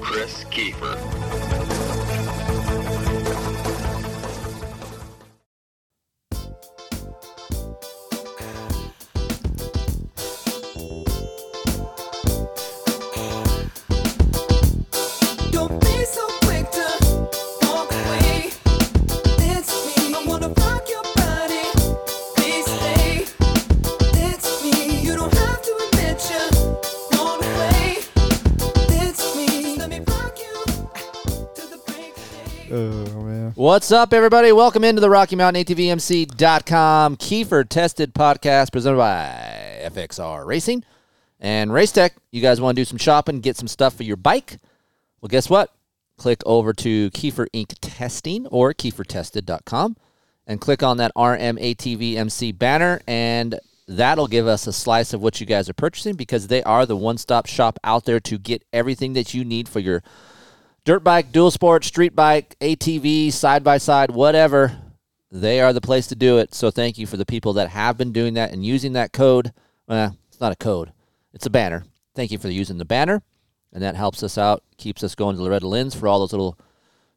Kris Keefer. What's up, everybody? Welcome into the Rocky Mountain ATVMC.com Keefer Tested Podcast presented by FXR Racing and Race Tech. You guys want to do some shopping, get some stuff for your bike? Well, guess what? Click over to Keefer Inc. Testing or KeeferTested.com and click on that RMATVMC banner, and that'll give us a slice of what you guys are purchasing because they are the one stop shop out there to get everything that you need for your dirt bike, dual sport, street bike, ATV, side by side, whatever, they are the place to do it. So thank you for the people that have been doing that and using that code. Well, it's not a code, it's a banner. Thank you for using the banner, and that helps us out, keeps us going to Loretta Lynn's for all those little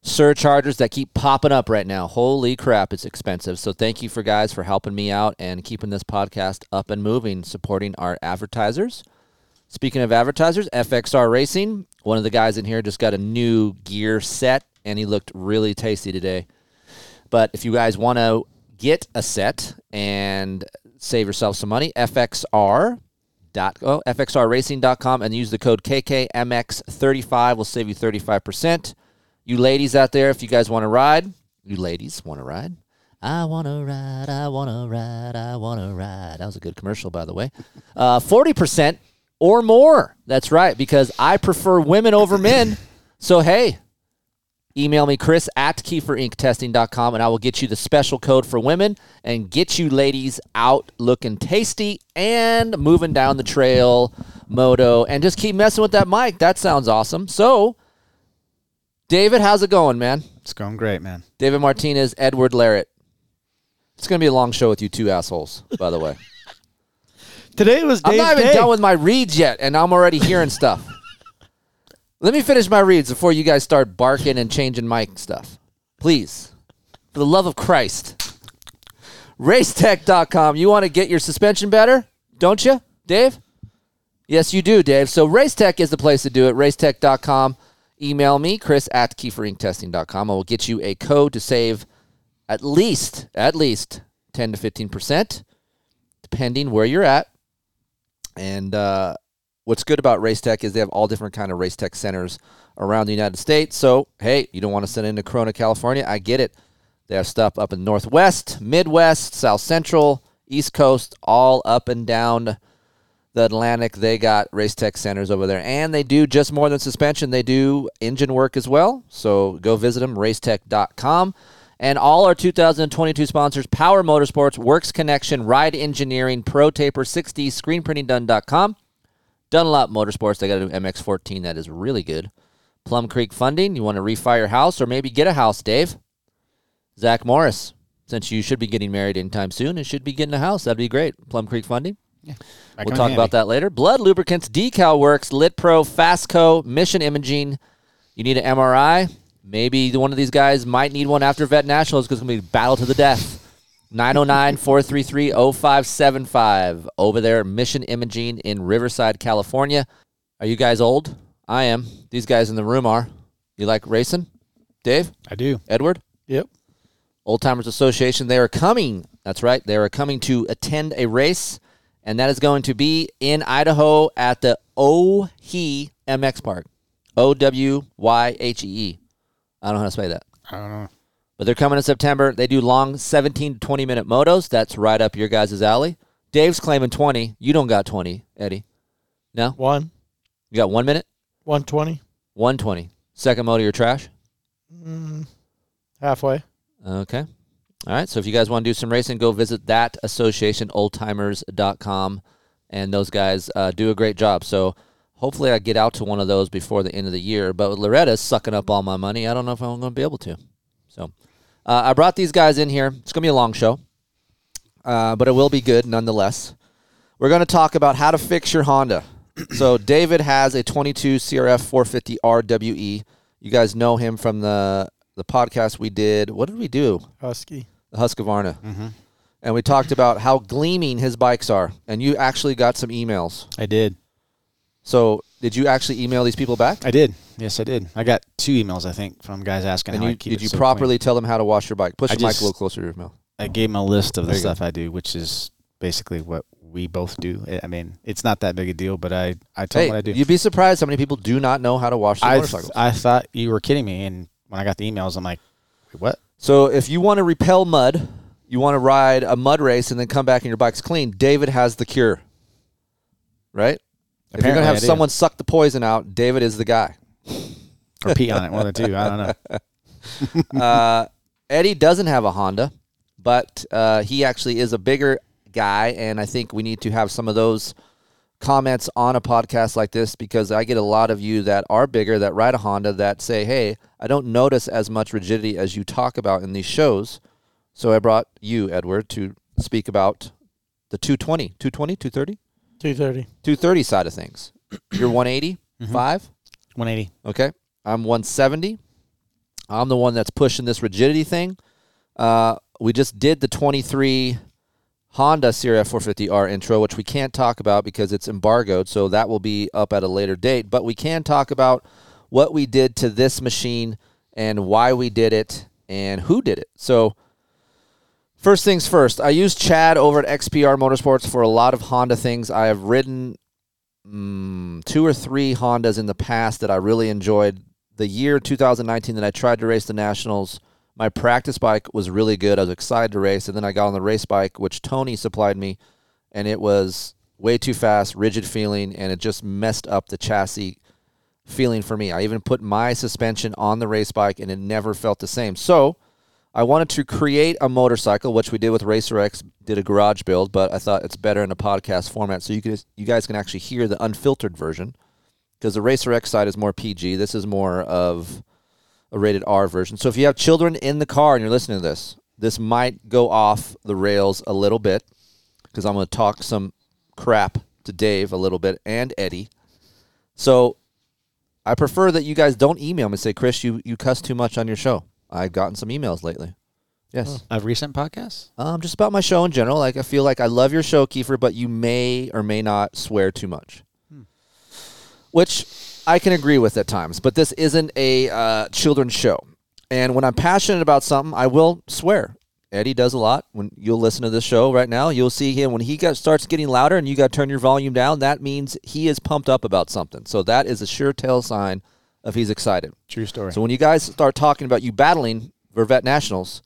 surcharges that keep popping up right now. Holy crap, it's expensive. So thank you for guys for helping me out and keeping this podcast up and moving, supporting our advertisers. Speaking of advertisers, FXR Racing, one of the guys in here just got a new gear set and he looked really tasty today. But if you guys want to get a set and save yourself some money, FXR dot oh, fxrracing.com and use the code KKMX35 will save you 35%. You ladies out there, if you guys want to ride, you ladies want to ride. I want to ride, I want to ride, I want to ride. That was a good commercial, by the way. Uh, 40% or more. That's right, because I prefer women over men. So, hey, email me, Kris at KeeferIncTesting.com, and I will get you the special code for women and get you ladies out looking tasty and moving down the trail, moto, and just keep messing with that mic. That sounds awesome. So, David, how's it going, man? It's going great, man. David Martinez, Edward Larrett. It's going to be a long show with you two assholes, by the way. Today was I'm not even day. done with my reads yet, and I'm already hearing stuff. Let me finish my reads before you guys start barking and changing mic stuff. Please. For the love of Christ. Racetech.com. You want to get your suspension better? Don't you, Dave? Yes, you do, Dave. So Racetech is the place to do it. Racetech.com. Email me, Kris at KeeferIncTesting.com. I will get you a code to save at least, at least 10 to 15%, depending where you're at. And uh, what's good about Racetech is they have all different kind of Racetech centers around the United States. So, hey, you don't want to send into Corona, California. I get it. They have stuff up in Northwest, Midwest, South Central, East Coast, all up and down the Atlantic. They got Racetech centers over there. And they do just more than suspension, they do engine work as well. So go visit them, racetech.com. And all our 2022 sponsors Power Motorsports, Works Connection, Ride Engineering, Pro Taper, 6D, ScreenPrintingDone.com. Dunlop Motorsports, they got a new MX14 that is really good. Plum Creek Funding, you want to refi your house or maybe get a house, Dave? Zach Morris, since you should be getting married anytime soon and should be getting a house, that'd be great. Plum Creek Funding. Back We'll talk handy. about that later. Blud Lubricants, Decal Works, Lit Pro, Fastco, Mission Imaging. You need an MRI. Maybe one of these guys might need one after Vet Nationals because it's going to be battle to the death. 909 433 0575 over there, Mission Imaging in Riverside, California. Are you guys old? I am. These guys in the room are. You like racing? Dave? I do. Edward? Yep. Old Timers Association. They are coming. That's right. They are coming to attend a race, and that is going to be in Idaho at the Owyhee MX Park. O W Y H E E. I don't know how to say that. I don't know. But they're coming in September. They do long 17 to 20 minute motos. That's right up your guys' alley. Dave's claiming 20. You don't got 20, Eddie. No? One, You got one minute? 120. 120. Second moto, you're trash? Halfway. Okay. All right. So if you guys want to do some racing, go visit that association, oldtimers.com. And those guys uh, do a great job. So hopefully I get out to one of those before the end of the year. But with Loretta's sucking up all my money, I don't know if I'm going to be able to. So uh, I brought these guys in here. It's going to be a long show, uh, but it will be good nonetheless. We're going to talk about how to fix your Honda. so David has a 22 CRF 450 RWE. You guys know him from the the podcast we did. What did we do? Husky. The Husqvarna. And we talked about how gleaming his bikes are. And you actually got some emails. I did. So did you actually email these people back? I did. Yes, I did. I got two emails, I think, from guys asking And how you, did you so properly tell them how to wash your bike? Push I the mic a little closer to your mouth. I gave them a list of the you go. stuff I do, which is basically what we both do. I- mean, it's not that big a deal, but I I tell them what I Hey, do. you'd be surprised how many people do not know how to wash their I motorcycles. I thought you were kidding me, and when I got the emails, I'm like, what? So if you want to repel mud, you want to ride a mud race and then come back and your bike's clean, David has the cure. Right? If you're going to have someone suck the poison out, David is the guy. Or pee on it, one of the two. I don't know. uh, Eddie doesn't have a Honda, but uh, he actually is a bigger guy, and I think we need to have some of those comments on a podcast like this because I get a lot of you that are bigger that ride a Honda that say, "Hey, I don't notice as much rigidity as you talk about in these shows." So I brought you, Edward, to speak about the 220, 220, 230, 230. 230 side of things. You're 180, five. 180. Okay. I'm 170. I'm the one that's pushing this rigidity thing. Uh, we just did the 23 Honda CRF 450R intro, which we can't talk about because it's embargoed. So that will be up at a later date. But we can talk about what we did to this machine and why we did it and who did it. So, first things first, I use Chad over at XPR Motorsports for a lot of Honda things. I have ridden mm, two or three Hondas in the past that I really enjoyed. The year 2019 that I tried to race the Nationals, my practice bike was really good. I was excited to race, and then I got on the race bike, which Tony supplied me, and it was way too fast, rigid feeling, and it just messed up the chassis feeling for me. I even put my suspension on the race bike, and it never felt the same. So I wanted to create a motorcycle, which we did with Racer X, did a garage build, but I thought it's better in a podcast format, so you can you guys can actually hear the unfiltered version because the Racer X side is more PG. This is more of a rated R version. So if you have children in the car and you're listening to this, this might go off the rails a little bit because I'm going to talk some crap to Dave a little bit and Eddie. So I prefer that you guys don't email me and say, Kris, you, you cuss too much on your show. I've gotten some emails lately. Yes. Of recent podcasts? Um, just about my show in general. Like I feel like I love your show, Keefer, but you may or may not swear too much, which I can agree with at times. But this isn't a uh, children's show, and when I'm passionate about something, I will swear. Eddie does a lot. When you'll listen to this show right now, you'll see him when he got, starts getting louder, and you got to turn your volume down. That means he is pumped up about something. So that is a sure tell sign of he's excited. True story. So when you guys start talking about you battling Vervet Nationals,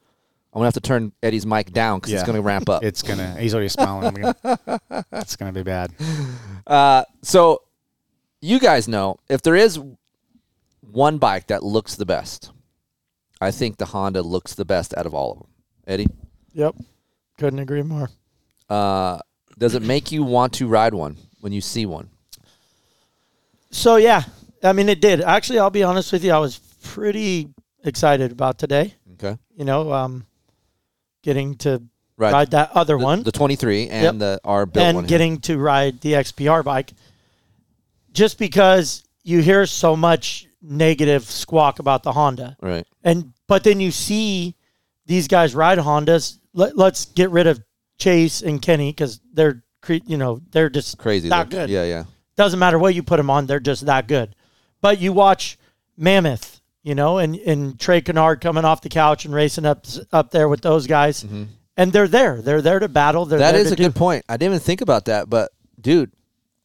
I'm gonna have to turn Eddie's mic down because it's gonna ramp up. it's gonna. He's already smiling. I'm gonna- it's gonna be bad. Uh, so you guys know if there is one bike that looks the best, I think the Honda looks the best out of all of them. Eddie, Yep. Couldn't agree more. uh, does it make you want to ride one when you see one? So yeah, I mean it did. Actually, I'll be honest with you. I was pretty excited about today. Okay, You know, um, getting to right. ride that other the, one the 23 and the R built and one. here. getting to ride the XPR bike, just because you hear so much negative squawk about the Honda, right. and but then you see these guys ride Hondas. Let, let's get rid of Chase and Kenny because they're cre- you know they're just Crazy. that good. Yeah, yeah. doesn't matter what you put them on, they're just that good. But you watch Mammoth, you know, and, and Trey Canard coming off the couch and racing up up there with those guys, and they're there. They're there to battle. They're Mm-hmm. That is a do- good point. I didn't even think about that, but dude,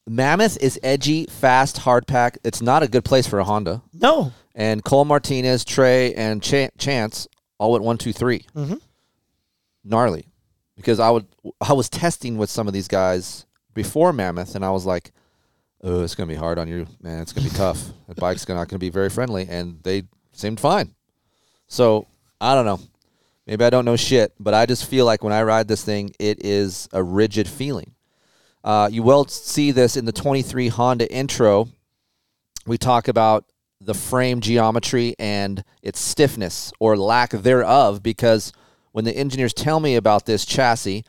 Mammoth is edgy, fast, hard pack. It's not a good place for a Honda. No, And Cole Martinez, Trey, and Ch- Chance all went one, two, three. Mhm. Gnarly, because I would I was testing with some of these guys before Mammoth, and I was like, "Oh, it's gonna be hard on you, man. It's gonna be tough. The bike's not gonna be very friendly." And they seemed fine. So I don't know. Maybe I don't know shit, but I just feel like when I ride this thing, it is a rigid feeling. Uh, you will see this in the 23 Honda intro. We talk about the frame geometry and its stiffness or lack thereof because when the engineers tell me about this chassis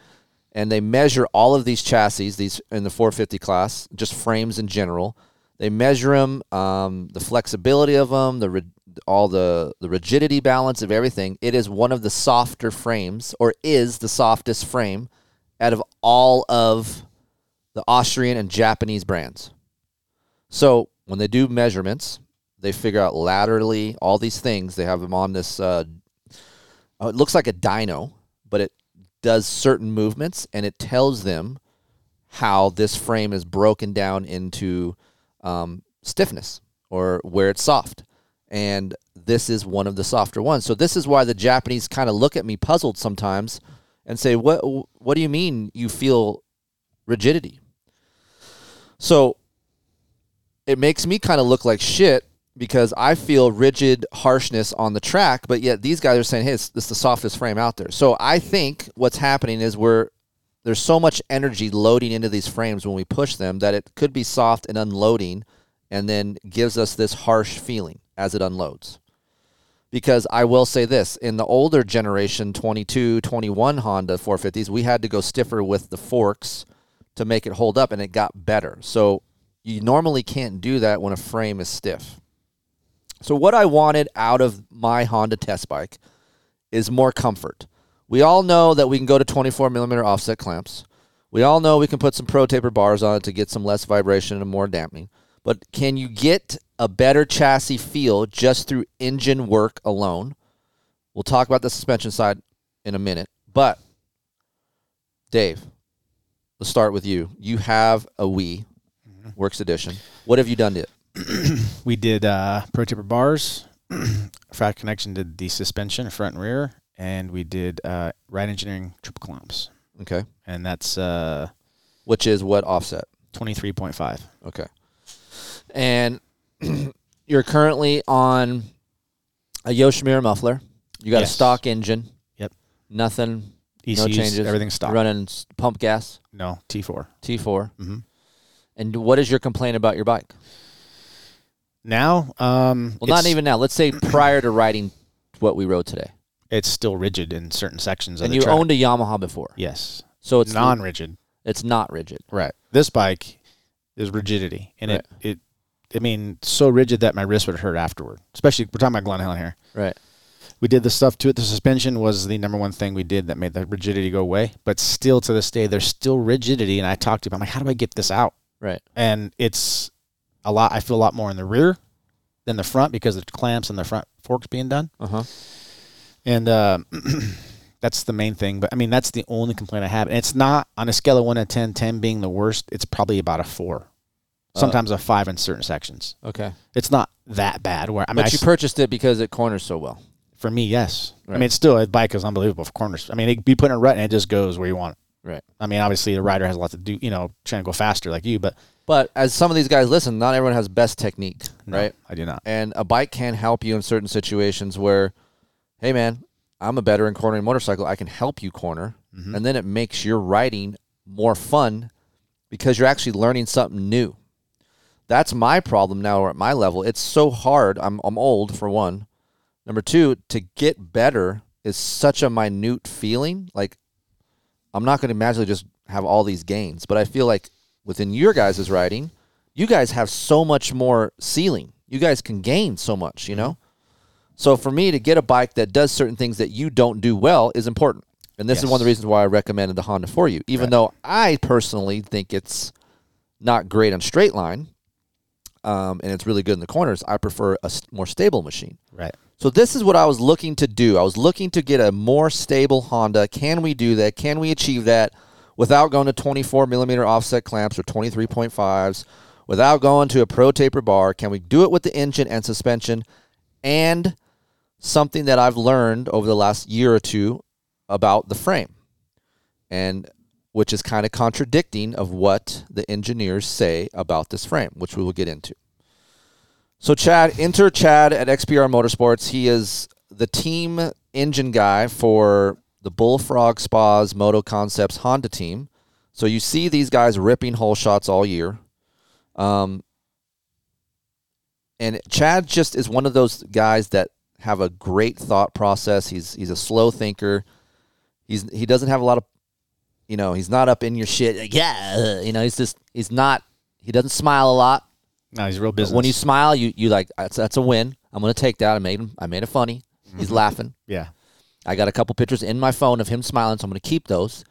and they measure all of these chassis, these in the 450 class, just frames in general, they measure them, um, the flexibility of them, the all the the rigidity balance of everything. It is one of the softer frames, or is the softest frame out of all of the Austrian and Japanese brands. So when they do measurements, they figure out laterally all these things. They have them on this. Uh, oh, it looks like a dyno, but it does certain movements, and it tells them how this frame is broken down into um, stiffness or where it's soft. And this is one of the softer ones. So this is why the Japanese kind of look at me puzzled sometimes and say, "What? What do you mean you feel rigidity?" So it makes me kind of look like shit because I feel rigid harshness on the track, but yet these guys are saying, "Hey, it's, the softest frame out there." So I think what's happening is we're there's so much energy loading into these frames when we push them that it could be soft and unloading, and then gives us this harsh feeling as it unloads. Because I will say this in the older generation 22, 21 Honda 450s, we had to go stiffer with the forks to make it hold up, and it got better. So you normally can't do that when a frame is stiff. So what I wanted out of my Honda test bike is more comfort. We all know that we can go to 24 millimeter offset clamps. We all know we can put some pro taper bars on it to get some less vibration and more dampening. But can you get a better chassis feel just through engine work alone? We'll talk about the suspension side in a minute. But Dave, let's start with you. You have a Wii mm-hmm. Works Edition. What have you done to it? We did uh, pro taper bars. Factory Connection did the suspension, front and rear, and we did uh, Ride Engineering triple clamps, Okay. and that's uh, Which is what offset? twenty three point five. Okay. And you're currently on a Yoshimura muffler. You got a stock engine. Yep. Nothing. ECUs, no changes. everything's stock. Running pump gas. No T four. T4. mm-hmm. And what is your complaint about your bike? Now, um, Well, not even now. Let's say prior to riding what we rode today. It's still rigid in certain sections of And you track. owned a Yamaha before. yes, So it's non-rigid. it's not rigid. Right. This bike is rigidity, and Right. it it. I mean, so rigid that my wrist would hurt afterward. Especially we're talking about Glen Helen here. Right. We did the stuff to it. The suspension was the number one thing we did that made the rigidity go away. But still, to this day, there's still rigidity. And I talked to him. I'm like, how do I get this out? Right. And it's a lot. I feel a lot more in the rear than the front because of the clamps and the front forks being done. Uh-huh. And uh, that's the main thing. But I mean, that's the only complaint I have. And it's not on a scale of one to 10, 10 being the worst. It's probably about a four, sometimes a five in certain sections. Okay. It's not that bad. Where I mean, But you s- purchased it because it corners so well. for me, yes. I mean, it's still a bike is unbelievable for corners. I mean, it be put in a rut and it just goes where you want. it. Right. I mean, obviously, the rider has a lot to do. You know, trying to go faster like you, but But as some of these guys listen, not everyone has best technique, no, right? I do not. And a bike can help you in certain situations where, hey man, I'm a better in cornering motorcycle. I can help you corner, Mm-hmm. and then it makes your riding more fun because you're actually learning something new. That's my problem now or at my level. It's so hard. I'm I'm old for one. Number two, to get better is such a minute feeling. Like I'm not going to magically just have all these gains, but I feel like within your guys' riding, you guys have so much more ceiling. You guys can gain so much, you know? So for me to get a bike that does certain things that you don't do well is important. And this is one of the reasons why I recommended the Honda for you, even though I personally think it's not great on straight line um, and it's really good in the corners. I prefer a more stable machine. Right. So this is what I was looking to do. I was looking to get a more stable Honda. Can we do that? Can we achieve that without going to 24 millimeter offset clamps or 23.5s? Without going to a pro taper bar? Can we do it with the engine and suspension? And something that I've learned over the last year or two about the frame, and which is kind of contradicting of what the engineers say about this frame, which we will get into. So Chad, enter Chad at XPR Motorsports. He is the team engine guy for the Bullfrog Spas Moto Concepts Honda team. So you see these guys ripping hole shots all year. Um, and Chad just is one of those guys that have a great thought process. He's he's a slow thinker. He's he doesn't have a lot of, you know, he's not up in your shit. Like, yeah, uh, you know, he's just he's not. He doesn't smile a lot. No, he's real business. When you smile, you you like that's, that's a win. I'm gonna take that. I made him. I made it funny. He's laughing. yeah. I got a couple pictures in my phone of him smiling, so I'm gonna keep those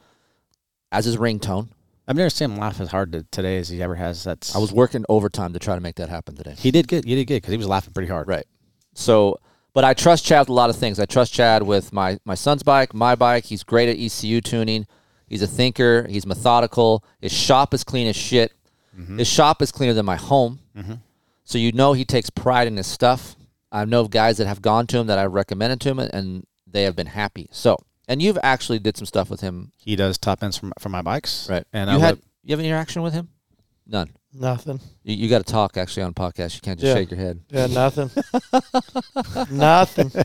as his ringtone. I've never seen him laugh as hard to, today as he ever has. That's I was working overtime to try to make that happen today. He did good. He did good because he was laughing pretty hard. Right. So, but I trust Chad with a lot of things. I trust Chad with my my son's bike, my bike. He's great at ECU tuning. He's a thinker. He's methodical. His shop is clean as shit. Mm-hmm. His shop is cleaner than my home. Mm-hmm. So you know he takes pride in his stuff. I know of guys that have gone to him that I've recommended to him, and they have been happy. So, and you've actually did some stuff with him, He does top ends for, for my bikes. right? And you I had love- you have any interaction with him? None. Nothing. You, you got to talk actually on podcast. You can't just Yeah. shake your head. Yeah, nothing. nothing.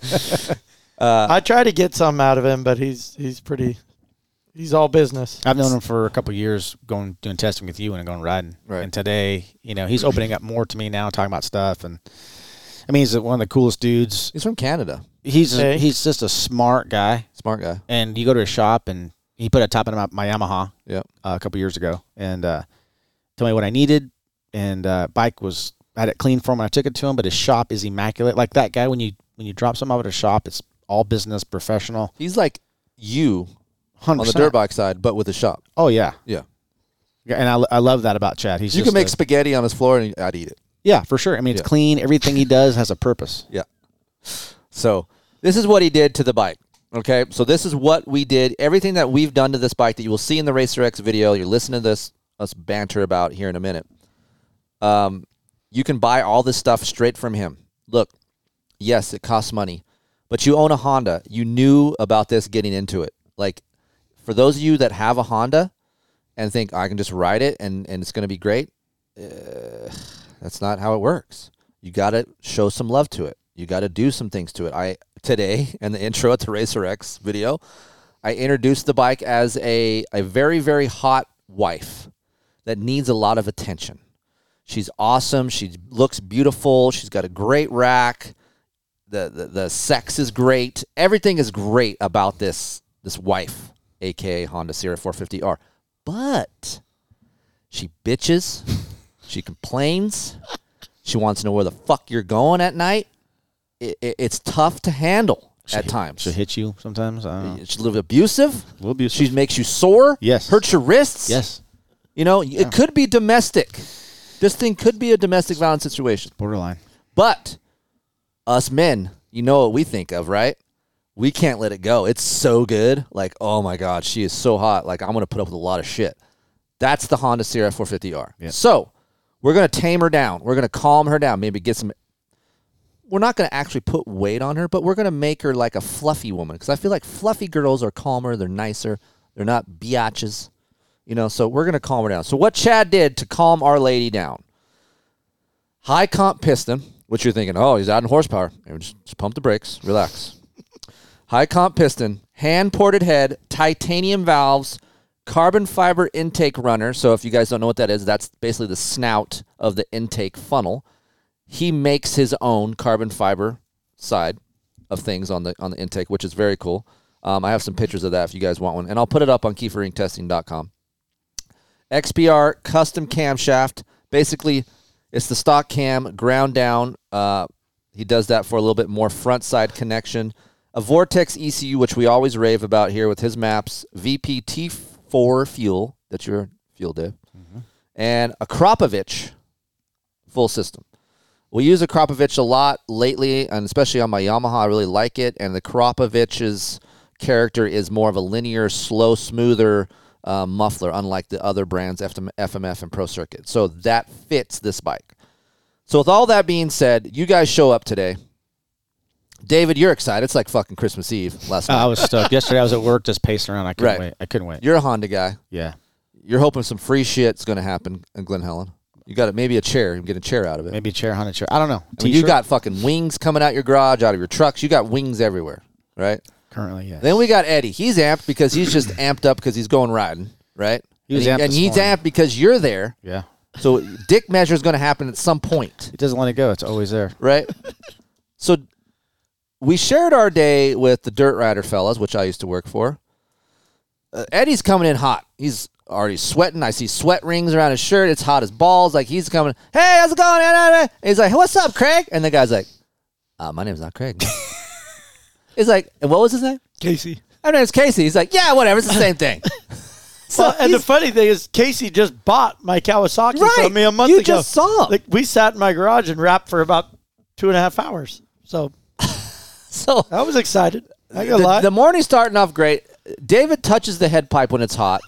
Uh, I try to get some out of him, but he's he's pretty. He's all business. I've known him for a couple of years, going doing testing with you and going riding. Right. And today, you know, he's opening up more to me now, talking about stuff. And I mean, he's one of the coolest dudes. He's from Canada. He's Hey. he's just a smart guy. Smart guy. And you go to his shop, and he put a top on my, my Yamaha Yep. uh, a couple years ago, and uh, told me what I needed. And uh, bike was I had it clean for him. when I took it to him, but his shop is immaculate. Like that guy, when you when you drop something off at a shop, it's all business, professional. He's like you Hundred on the dirt bike side, but with a shop. Oh yeah, Yeah. Yeah, and I, I love that about Chad. He's you can make a- spaghetti on his floor and I'd eat it. yeah for sure. I mean, it's Yeah. clean. Everything he does has a purpose. Yeah. So this is what he did to the bike. Okay. So this is what we did. Everything that we've done to this bike that you will see in the Racer X video. You're listening to this us banter about here in a minute. Um, you can buy all this stuff straight from him. Look, yes, it costs money, but you own a Honda. You knew about this getting into it. Like for those of you that have a Honda and think I can just ride it and, and it's going to be great, uh, that's not how it works. You got to show some love to it. You got to do some things to it. I today in the intro at the Racer X video, I introduced the bike as a a very very hot wife that needs a lot of attention. She's awesome. She looks beautiful. She's got a great rack. The, the the sex is great. Everything is great about this this wife, aka Honda Sierra 450R. But she bitches. she complains. She wants to know where the fuck you're going at night. It, it, it's tough to handle at times. She'll hit you sometimes. I don't know. She's a little abusive. A little abusive. She makes you sore. Yes. Hurts your wrists. yes, You know, it could be domestic. This thing could be a domestic violence situation. borderline. But us men, you know what we think of, right? We can't let it go. It's so good. Like, oh my God, she is so hot. Like, I'm going to put up with a lot of shit. That's the Honda Sierra 450R. Yeah. So, we're going to tame her down. We're going to calm her down. Maybe get some. We're not going to actually put weight on her, but we're going to make her like a fluffy woman because I feel like fluffy girls are calmer. They're nicer. They're not biatches. You know, so we're going to calm her down. So, what Chad did to calm our lady down high comp piston, which you're thinking, oh, he's adding horsepower. Just, just pump the brakes, relax. high comp piston, hand ported head, titanium valves, carbon fiber intake runner. So if you guys don't know what that is, that's basically the snout of the intake funnel. He makes his own carbon fiber side of things on the on the intake, which is very cool. Um, I have some pictures of that if you guys want one, and I'll put it up on keeferinctesting.com. XPR custom camshaft. Basically, it's the stock cam ground down. Uh, he does that for a little bit more front side connection. A Vortex ECU, which we always rave about here with his maps. VPT4 fuel. That's your fuel, Dave. And Akrapovic full system. We use Akrapovic a lot lately, and especially on my Yamaha. I really like it. And the Akrapovic's character is more of a linear, slow, smoother uh, muffler, unlike the other brands, FM- FMF and Pro Circuit. So that fits this bike. So with all that being said, you guys show up today. David, you're excited. It's like fucking Christmas Eve last night. I was stoked. Yesterday I was at work just pacing around. I couldn't Right. wait. I couldn't wait. You're a Honda guy. yeah. You're hoping some free shit's going to happen in Glen Helen. You got it. Maybe a chair. You can get a chair out of it. Maybe a chair, Honda chair. I don't know. I mean, you got fucking wings coming out your garage, out of your trucks. You got wings everywhere, right? currently yes. Then we got Eddie. He's amped because he's just amped up because he's going riding, right? He was and amped and he's morning. amped because you're there. yeah. So dick measure is going to happen at some point, It doesn't let it go. It's always there. right? so we shared our day with the Dirt Rider fellas, which I used to work for. Uh, Eddie's coming in hot. He's already sweating. I see sweat rings around his shirt. It's hot as balls. Like he's coming. Hey, how's it going? And he's like, "What's up, Craig?" And the guy's like, uh, "My name's not Craig." he's like, "And what was his name?" Casey. My name's Casey. He's like, "Yeah, whatever. It's the same thing." so Well, and the funny thing is, Casey just bought my Kawasaki Right. from me a month You ago. You just saw him. Like we sat in my garage and rapped for about two and a half hours. So so I was excited. I got the, lie. the morning's starting off great. David touches the head pipe when it's hot.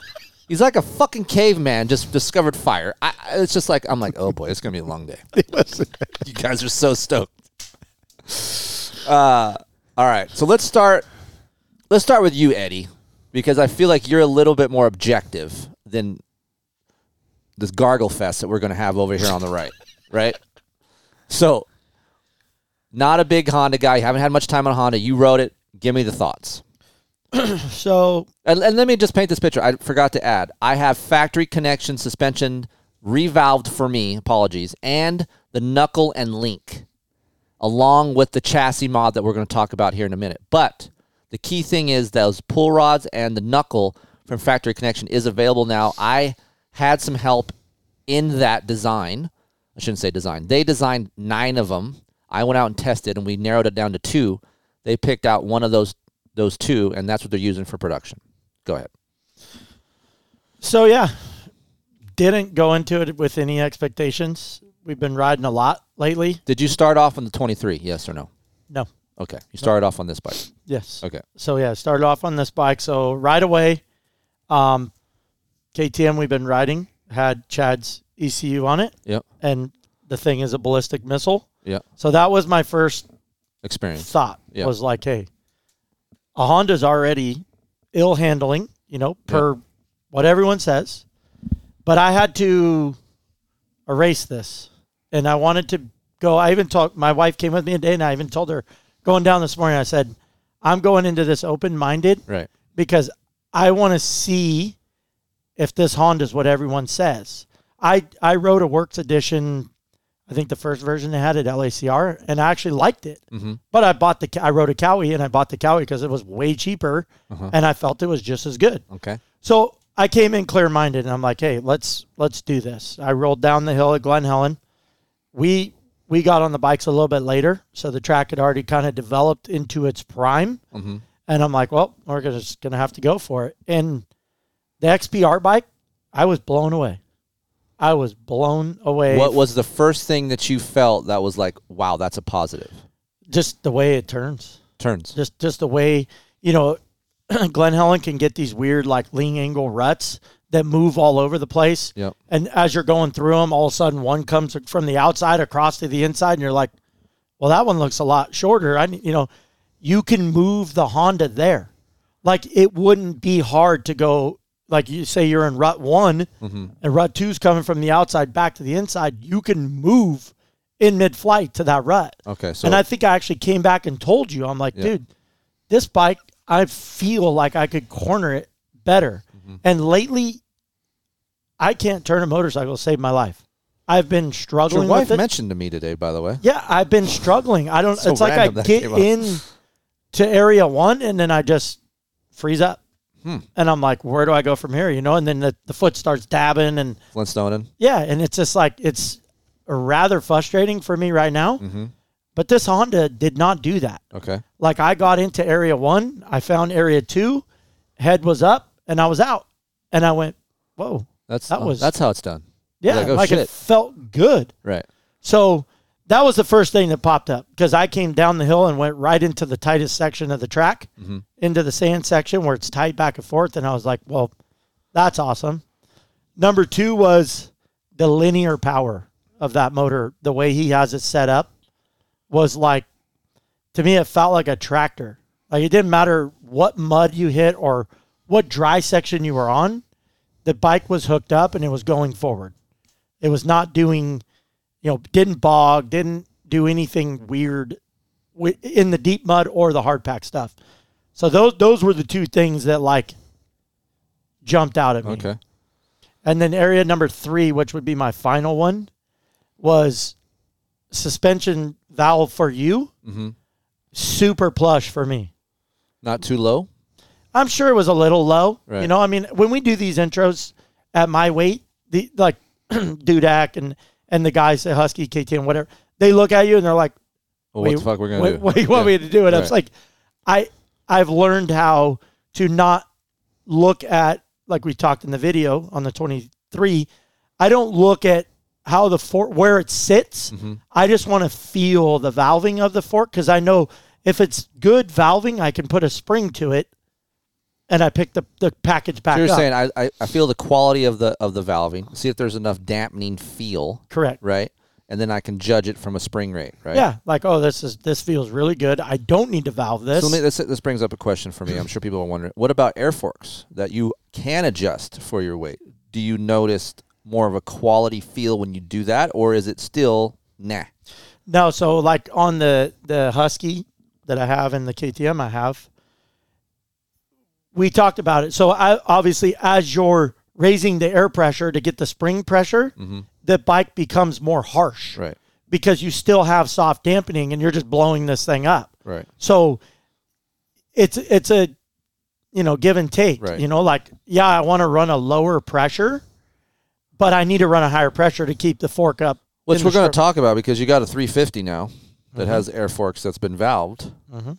He's like a fucking caveman just discovered fire. I, it's just like I'm like, oh boy, it's gonna be a long day. you guys are so stoked. Uh, all right, so let's start. Let's start with you, Eddie, because I feel like you're a little bit more objective than this gargle fest that we're gonna have over here on the right, right? So, not a big Honda guy. You haven't had much time on Honda. You wrote it. Give me the thoughts. so And, and let me just paint this picture. I forgot to add. I have factory connection suspension revalved for me. Apologies, and the knuckle and link, along with the chassis mod that we're going to talk about here in a minute. But the key thing is those pull rods and the knuckle from factory connection is available now. I had some help in that design. I shouldn't say design. They designed nine of them. I went out and tested, and we narrowed it down to two. They picked out one of those those two, and that's what they're using for production. Go ahead. so yeah, didn't go into it with any expectations. We've been riding a lot lately. Did you start off on the 23? Yes or no? No. Okay. You started off on this bike. Yes. Okay. So yeah, started off on this bike. So right away, um, KTM we've been riding had Chad's ECU on it, Yep. and the thing is a ballistic missile. Yep. So that was my first Experience. thought Yeah. was like, hey, a Honda's already ill handling, you know, per what everyone says. But I had to erase this. And I wanted to go. I even talked, my wife came with me today, and I even told her going down this morning, I said, I'm going into this open minded Right. because I want to see if this Honda's what everyone says. I I wrote a works edition. I think the first version they had at LACR, and I actually liked it. Mm-hmm. But I bought the I wrote a Cowie, and I bought the Cowie because it was way cheaper, Uh-huh. and I felt it was just as good. Okay. So I came in clear minded, and I'm like, hey, let's let's do this. I rolled down the hill at Glen Helen. We we got on the bikes a little bit later, so the track had already kind of developed into its prime. Mm-hmm. And I'm like, well, we're gonna, just going to have to go for it. And the XPR bike, I was blown away. I was blown away. What was the first thing that you felt that was like, wow, that's a positive? just the way it turns? Turns. Just just the way you know, Glen Helen can get these weird like lean angle ruts that move all over the place. Yep. And as you're going through them, all of a sudden one comes from the outside across to the inside, and you're like, well, that one looks a lot shorter. I you know, you can move the Honda there. Like it wouldn't be hard to go. Like you say, you're in rut one, and rut two's coming from the outside back to the inside. You can move in mid-flight to that rut. Okay. So and I think I actually came back and told you, I'm like, Yeah. dude, this bike, I feel like I could corner it better. Mm-hmm. And lately, I can't turn a motorcycle to save my life. I've been struggling. your wife mentioned to me today, by the way. yeah, I've been struggling. I don't. So it's like I get in to area one and then I just freeze up. Hmm. And I'm like, where do I go from here? You know, and then the, the foot starts dabbing and Flintstoning. yeah, and it's just like it's rather frustrating for me right now. Mm-hmm. But this Honda did not do that. Okay. Like I got into area one, I found area two, head was up, and I was out. And I went, whoa. That's That was- that's how it's done. Yeah, Like, oh, like shit. it felt good. Right. So that was the first thing that popped up because I came down the hill and went right into the tightest section of the track, Mhm. into the sand section where it's tight back and forth. And I was like, well, that's awesome. Number two was the linear power of that motor, the way he has it set up was like, to me, it felt like a tractor. Like it didn't matter what mud you hit or what dry section you were on, the bike was hooked up and it was going forward. It was not doing, you know, didn't bog, didn't do anything weird in the deep mud or the hard pack stuff. So those those were the two things that like jumped out at me. Okay. And then area number three, which would be my final one, was suspension valve for you. Mhm. Super plush for me. Not too low. I'm sure it was a little low. You know, I mean, when we do these intros at my weight, the like Dudak and and the guys at Husky, KTM, whatever, they look at you and they're like, Well, what the fuck we're gonna what, do? what do you want Yeah. me to do? And I was like, I I've learned how to not look at like we talked in the video on the 23. I don't look at how the fork where it sits. Mm-hmm. I just want to feel the valving of the fork because I know if it's good valving, I can put a spring to it, and I pick the, the package back So you're up. saying I, I I feel the quality of the of the valving. See if there's enough dampening feel, Correct. right? And then I can judge it from a spring rate, right? Yeah, like oh, this is this feels really good. I don't need to valve this. So let me, this this brings up a question for me. I'm sure people are wondering, what about air forks that you can adjust for your weight? Do you notice more of a quality feel when you do that, or is it still nah? No, so like on the the Husky that I have and the KTM I have, we talked about it. So I obviously as you're raising the air pressure to get the spring pressure, the bike becomes more harsh Right, because you still have soft dampening and you're just blowing this thing up. right, So it's it's a you know give and take. Right. You know, like yeah, I want to run a lower pressure, but I need to run a higher pressure to keep the fork up. which we're going to talk about because you got a 350 now that Mm-hmm. has air forks that's been valved.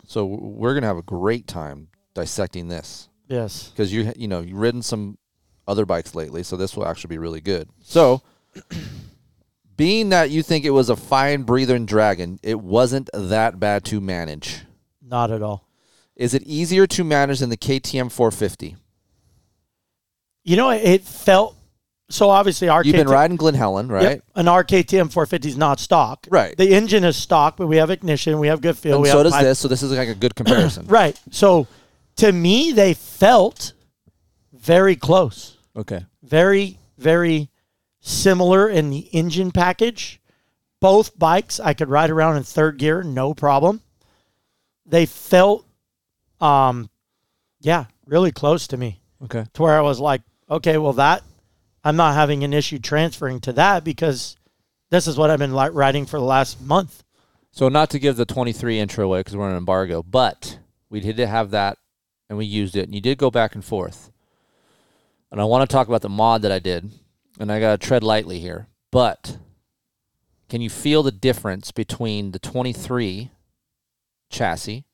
So we're going to have a great time dissecting this. Yes. because you you know you've ridden some other bikes lately, so this will actually be really good. So, being that you think it was a fine breathing dragon, it wasn't that bad to manage. Not at all. Is it easier to manage than the KTM 450? You know, it felt so. Obviously, our You've been KTM riding Glen Helen, right? Yep, an RKTM 450 is not stock. Right. The engine is stock, but we have ignition, we have good feel. And we so have does pipe- this. So this is like a good comparison. Right. So, to me, they felt very close. Okay. very, very similar in the engine package. Both bikes I could ride around in third gear, no problem. They felt, um, yeah, really close to me Okay. to where I was like, okay, well, that I'm not having an issue transferring to that because this is what I've been like riding for the last month. So not to give the 23 intro away because we're on embargo, but we did have that and we used it, and you did go back and forth. And I want to talk about the mod that I did, and I got to tread lightly here, but can you feel the difference between the 23 chassis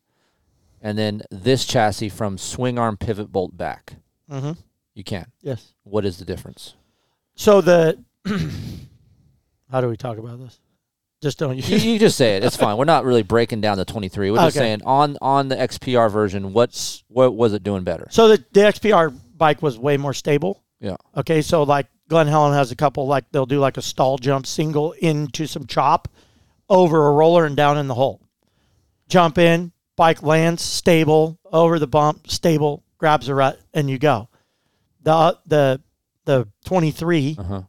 and then this chassis from swing arm pivot bolt back? Mm-hmm. You can. Yes. What is the difference? So the, how do we talk about this? Just don't you, you just say it. It's fine. We're not really breaking down the 23. We're just Okay. saying on on the XPR version, what's what was it doing better? So the, the XPR bike was way more stable. Yeah. Okay, so like Glen Helen has a couple like they'll do like a stall jump single into some chop over a roller and down in the hole. Jump in, bike lands stable over the bump, stable, grabs a rut, and you go. The the the twenty three, Uh-huh.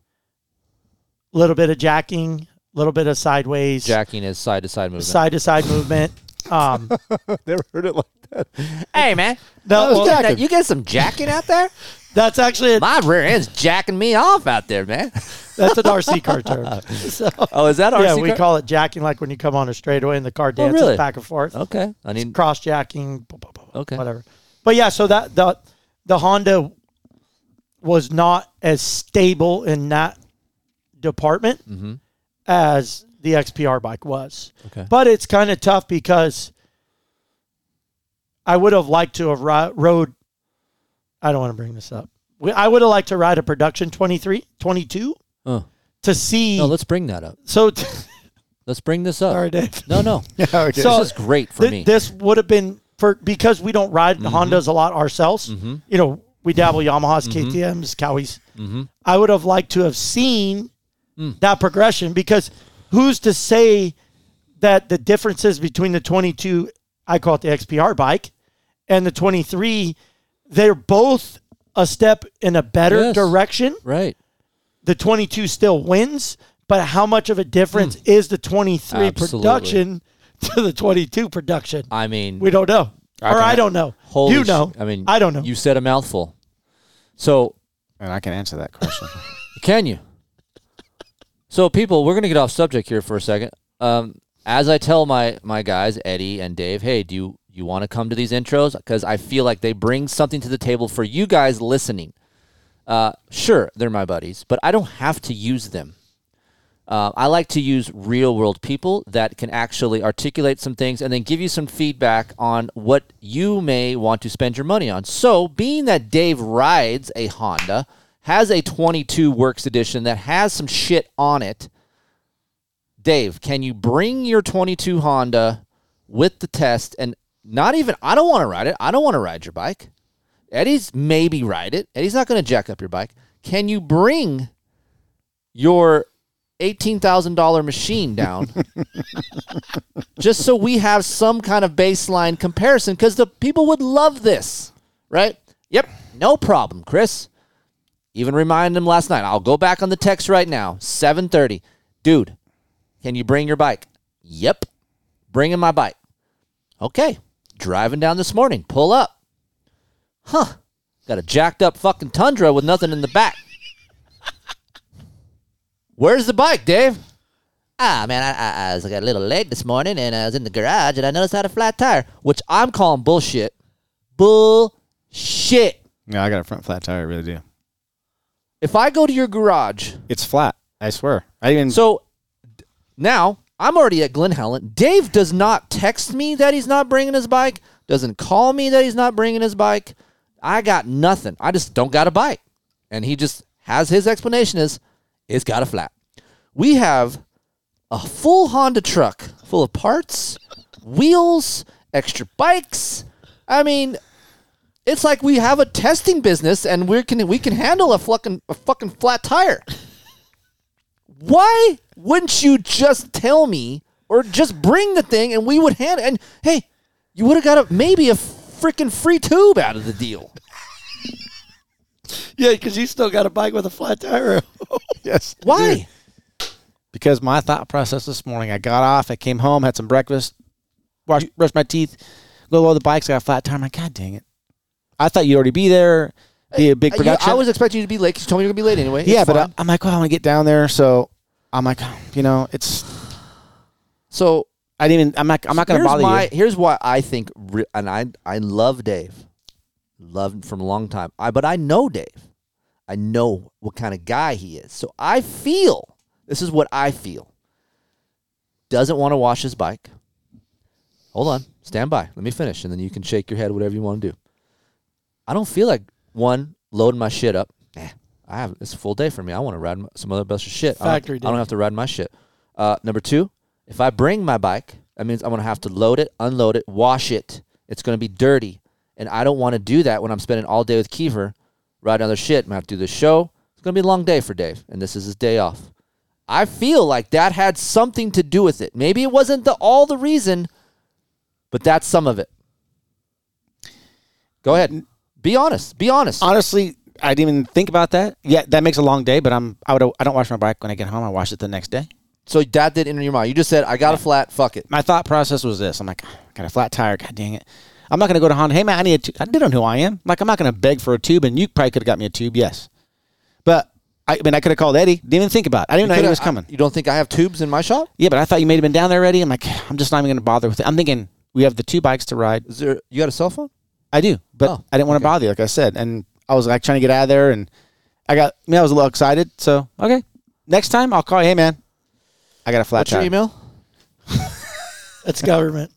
little bit of jacking, little bit of sideways, Jacking is side to side movement. side to side movement. Um, Never heard it like that. Hey man, no, you, well, get that- you get some jacking out there? that's actually a, My rear end's jacking me off out there, man. that's an RC car term. So, Oh, is that RC yeah, we car? call it jacking, like when you come on a straightaway and the car dances really? back and forth. Okay, I need. Cross jacking, bu- bu- bu- Okay. whatever. But yeah, so that the the Honda was not as stable in that department Mhm. As the XPR bike was. Okay. But it's kind of tough because I would have liked to have ri- rode. I don't want to bring this up. We- I would have liked to ride a production 23, 22 Uh, to see. no, let's bring that up. so, Let's bring this up. sorry, Dave. No, no. So this is great for Th- me. This would have been for because we don't ride Mm-hmm. Hondas a lot ourselves. You know, we dabble Yamahas, Mm-hmm. KTM's, Cowies. I would have liked to have seen Mm. that progression because who's to say that the differences between the 22, I call it the XPR bike, and the 23, they're both a step in a better Yes. direction. right. the 22 still wins, but how much of a difference is the 23 Hmm. Absolutely. production to the 22 production? I mean, We don't know. I or I don't know. holy you sh- know. I mean, I don't know. You said a mouthful. So And I can answer that question. Can you? So, people, we're going to get off subject here for a second. Um, as I tell my my guys, Eddie and Dave, hey, do you you want to come to these intros? Because I feel like they bring something to the table for you guys listening. Uh, sure, they're my buddies, but I don't have to use them. Uh, I like to use real world people that can actually articulate some things and then give you some feedback on what you may want to spend your money on. So, being that Dave rides a Honda, has a 22 Works Edition that has some shit on it, Dave, can you bring your 22 Honda with the test and not even, I don't want to ride it. I don't want to ride your bike. Eddie's maybe ride it. Eddie's not going to jack up your bike. Can you bring your $18,000 machine down just so we have some kind of baseline comparison because the people would love this, right? Yep, no problem, Kris. Even reminded him last night. I'll go back on the text right now. 7:30. Dude, can you bring your bike? Yep. Bringing my bike. Okay. Driving down this morning. Pull up. Huh. Got a jacked up fucking Tundra with nothing in the back. Where's the bike, Dave? Ah, man, I, I, I was like a little late this morning and I was in the garage and I noticed I had a flat tire, which I'm calling bullshit. Bullshit. Yeah, I got a front flat tire. I really do. If I go to your garage It's flat. I swear. I even So d- now I'm already at Glen Helen. Dave does not text me that he's not bringing his bike, doesn't call me that he's not bringing his bike. I got nothing. I just don't got a bike. And he just has his explanation is it's got a flat. We have a full Honda truck full of parts, wheels, extra bikes. I mean, it's like we have a testing business and we can we can handle a fucking a fucking flat tire. Why wouldn't you just tell me or just bring the thing and we would hand and hey, you would have got a maybe a freaking free tube out of the deal. yeah, because you still got a bike with a flat tire. yes. Why? Because my thought process this morning, I got off, I came home, had some breakfast, washed, brushed my teeth, go load the bikes, got a flat tire. I'm like, God dang it! I thought you'd already be there, be a big uh, You- production. I was expecting you to be late 'cause you told me you were gonna be late anyway. yeah, It's but I. I'm like, well, I want to get down there, so I'm like, oh, you know, it's. so I didn't even. I'm not. I'm not going to here's bother my, you. Here's why I think, re- and I I love Dave, loved him from a long time. I but I know Dave. I know what kind of guy he is. So I feel this is what I feel. Doesn't want to wash his bike. Hold on, stand by. Let me finish, and then you can shake your head, whatever you want to do. I don't feel like one loading my shit up. Eh, I have it's a full day for me. I want to ride my, some other of shit. I don't- Factory I don't have to ride my shit. Uh, number two, if I bring my bike, that means I'm gonna have to load it, unload it, wash it. It's gonna be dirty, and I don't want to do that when I'm spending all day with Keefer riding other shit. I'm gonna have to do the show. It's gonna be a long day for Dave, and this is his day off. I feel like that had something to do with it. Maybe it wasn't the all the reason, but that's some of it. Go ahead. Be honest. Be honest. Honestly, I didn't even think about that. Yeah, that makes a long day, but I'm. I would. I don't wash my bike when I get home. I wash it the next day. so that did enter your mind. You just said, I got a flat, fuck it. My thought process was this: I'm like, I got a flat tire. God dang it! I'm not going to go to Honda. Hey man, I need a tube. I don't know who I am. Like, I'm not going to beg for a tube, and you probably could have got me a tube. Yes, but I, I mean, I could have called Eddie. Didn't even think about. it. I didn't know he was coming. I- you don't think I have tubes in my shop? yeah, but I thought you may have been down there already. I'm like, I'm just not even going to bother with it. I'm thinking we have the two bikes to ride. Is there you got a cell phone? I do, but Oh, I didn't want to okay. bother you, like I said, and I was like trying to get out of there, and I got. I mean, I was a little excited. So okay, next time I'll call you. Hey man, I got a flat What's tire. your email? That's government.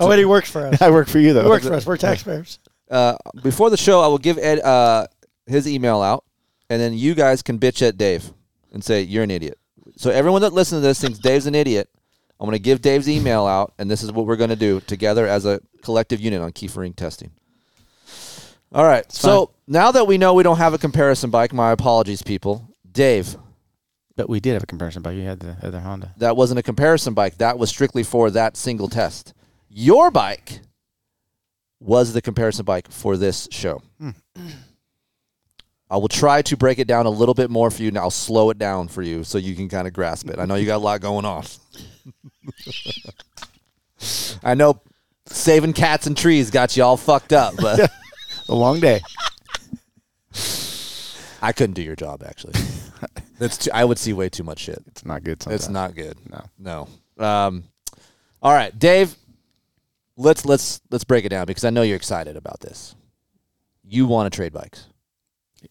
oh, Eddie works for us. I work for you though. He though. works for us. We're taxpayers. Uh, before the show, I will give Ed uh, his email out, and then you guys can bitch at Dave and say you're an idiot. So everyone that listens to this thinks Dave's an idiot. I'm going to give Dave's email out, and this is what we're going to do together as a collective unit on Kiefering testing. All right. so now that we know we don't have a comparison bike, my apologies, people. Dave, But we did have a comparison bike. You had the other Honda. that wasn't a comparison bike. That was strictly for that single test. Your bike was the comparison bike for this show. Hmm. I will try to break it down a little bit more for you, and I'll slow it down for you so you can kind of grasp it. I know you got a lot going on. I know saving cats and trees got you all fucked up, but A long day. I couldn't do your job actually. That's too, I would see way too much shit. It's not good. Sometimes. It's not good. No. No. Um, all right, Dave. Let's let's let's break it down because I know you're excited about this. You want to trade bikes.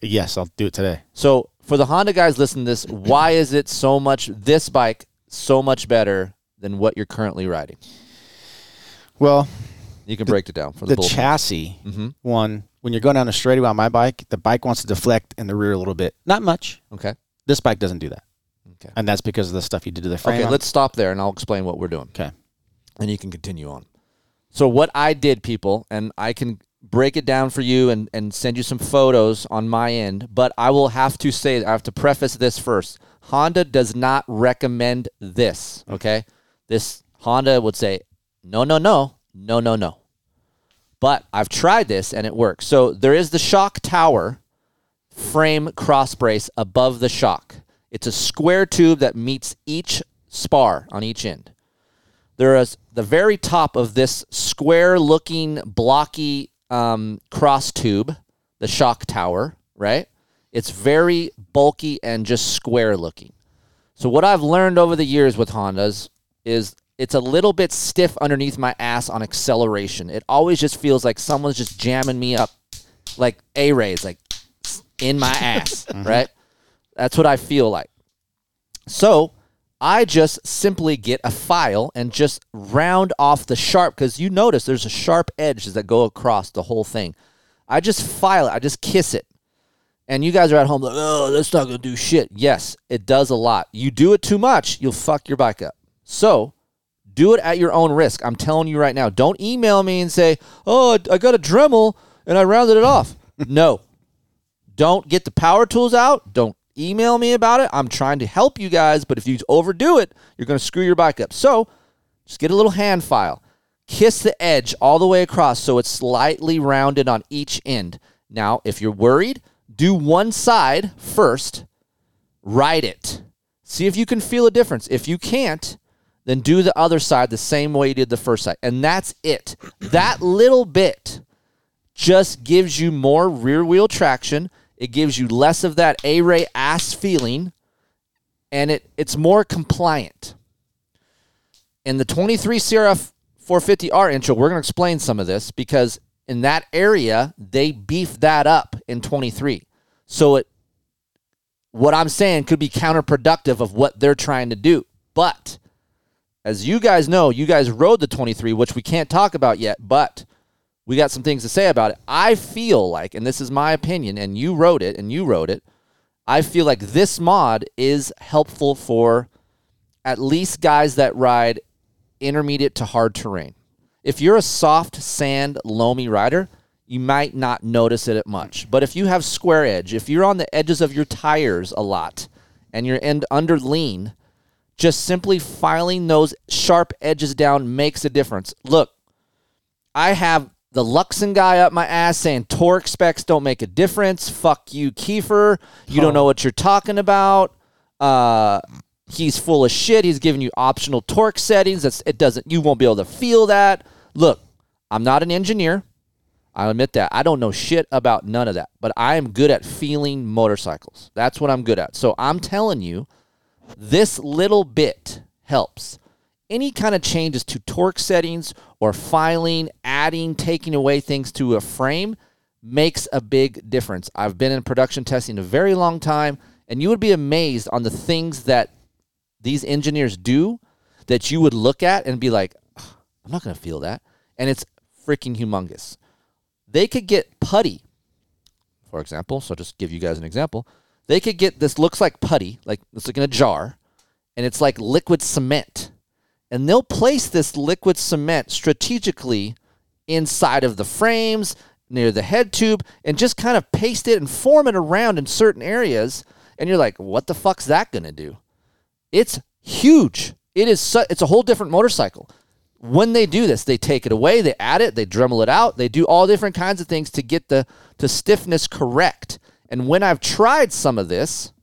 Yes, I'll do it today. So for the Honda guys listening to this, why is it so much this bike so much better than what you're currently riding? Well, You can break it down for the, the chassis Mm-hmm. one when you're going down a straightaway on my bike, the bike wants to deflect in the rear a little bit. Not much. Okay. This bike doesn't do that. Okay. And that's because of the stuff you did to the frame. Okay, on- let's stop there and I'll explain what we're doing. Okay. and you can continue on. So what I did, people, and I can break it down for you and, and send you some photos on my end, but I will have to say I have to preface this first. Honda does not recommend this. Okay. This Honda would say, no, no, no, no, no, no. But I've tried this and it works. So there is the shock tower frame cross brace above the shock. It's a square tube that meets each spar on each end there is the very top of this square looking blocky um, cross tube the shock tower right it's very bulky and just square looking so what i've learned over the years with hondas is it's a little bit stiff underneath my ass on acceleration it always just feels like someone's just jamming me up like a rays like in my ass mm-hmm. right that's what i feel like so I just simply get a file and just round off the sharp because you notice there's a sharp edges that go across the whole thing. I just file it, I just kiss it. And you guys are at home like, oh, that's not gonna do shit. Yes, it does a lot. You do it too much, you'll fuck your bike up. So do it at your own risk. I'm telling you right now. Don't email me and say, oh, I got a Dremel and I rounded it off. no. Don't get the power tools out. Don't email me about it. I'm trying to help you guys, but if you overdo it, you're going to screw your bike up. So just get a little hand file. Kiss the edge all the way across so it's slightly rounded on each end. Now, if you're worried, do one side first, ride it. See if you can feel a difference. If you can't, then do the other side the same way you did the first side. And that's it. That little bit just gives you more rear wheel traction. It gives you less of that A Ray ass feeling, and it, it's more compliant. In the 23 CRF 450R intro, we're going to explain some of this because in that area, they beef that up in 23. So it what I'm saying could be counterproductive of what they're trying to do. But as you guys know, you guys rode the 23, which we can't talk about yet, but we got some things to say about it. I feel like, and this is my opinion, and you wrote it, and you wrote it, I feel like this mod is helpful for at least guys that ride intermediate to hard terrain. If you're a soft sand, loamy rider, you might not notice it at much. But if you have square edge, if you're on the edges of your tires a lot and you're end under lean, just simply filing those sharp edges down makes a difference. Look, I have the Luxon guy up my ass saying torque specs don't make a difference. Fuck you, Keefer. You don't know what you're talking about. Uh, he's full of shit. He's giving you optional torque settings. That's it doesn't. You won't be able to feel that. Look, I'm not an engineer. I admit that. I don't know shit about none of that, but I am good at feeling motorcycles. That's what I'm good at. So I'm telling you, this little bit helps. Any kind of changes to torque settings or filing, adding, taking away things to a frame makes a big difference. I've been in production testing a very long time, and you would be amazed on the things that these engineers do that you would look at and be like, "Ugh, I'm not going to feel that. And it's freaking humongous. They could get putty, for example. So, just give you guys an example. They could get this looks like putty, like it's like in a jar, and it's like liquid cement. And they'll place this liquid cement strategically inside of the frames, near the head tube, and just kind of paste it and form it around in certain areas. And you're like, what the fuck's that to do? It's huge. It is su- it's a whole different motorcycle. When they do this, they take it away, they add it, they Dremel it out, they do all different kinds of things to get the the stiffness correct. And when I've tried some of this,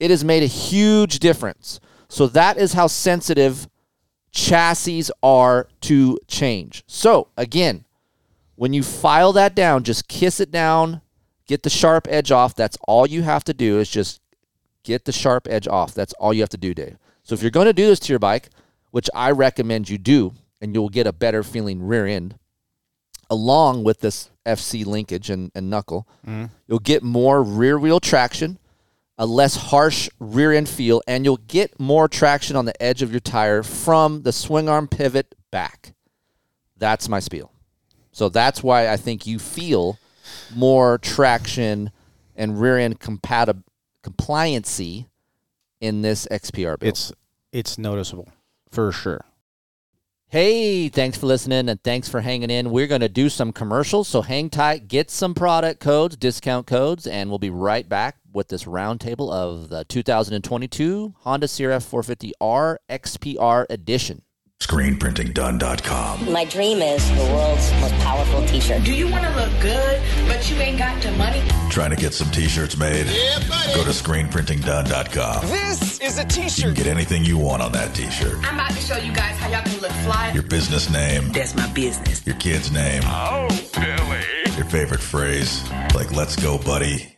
it has made a huge difference. So that is how sensitive chassis are to change. So again, when you file that down, just kiss it down, get the sharp edge off. That's all you have to do is just get the sharp edge off. That's all you have to do, Dave. So if you're going to do this to your bike, which I recommend you do, and you'll get a better feeling rear end, along with this FC linkage and, and knuckle, mm-hmm. you'll get more rear wheel traction, a less harsh rear end feel, and you'll get more traction on the edge of your tire from the swing arm pivot back. That's my spiel. So that's why I think you feel more traction and rear end compatib- compliancy in this XPR build. It's it's noticeable for sure. Hey, thanks for listening and thanks for hanging in. We're going to do some commercials, so hang tight, get some product codes, discount codes, and we'll be right back with this roundtable of the 2022 Honda CRF 450R XPR edition. ScreenPrintingDone.com. My dream is the world's most powerful t-shirt. Do you want to look good, but you ain't got the money? Trying to get some t-shirts made? Go to ScreenPrintingDone.com. This is a t-shirt. You can get anything you want on that t-shirt. I'm about to show you guys how y'all can look fly. Your business name, That's my business. your kid's name, Oh, Billy. your favorite phrase, like let's go buddy,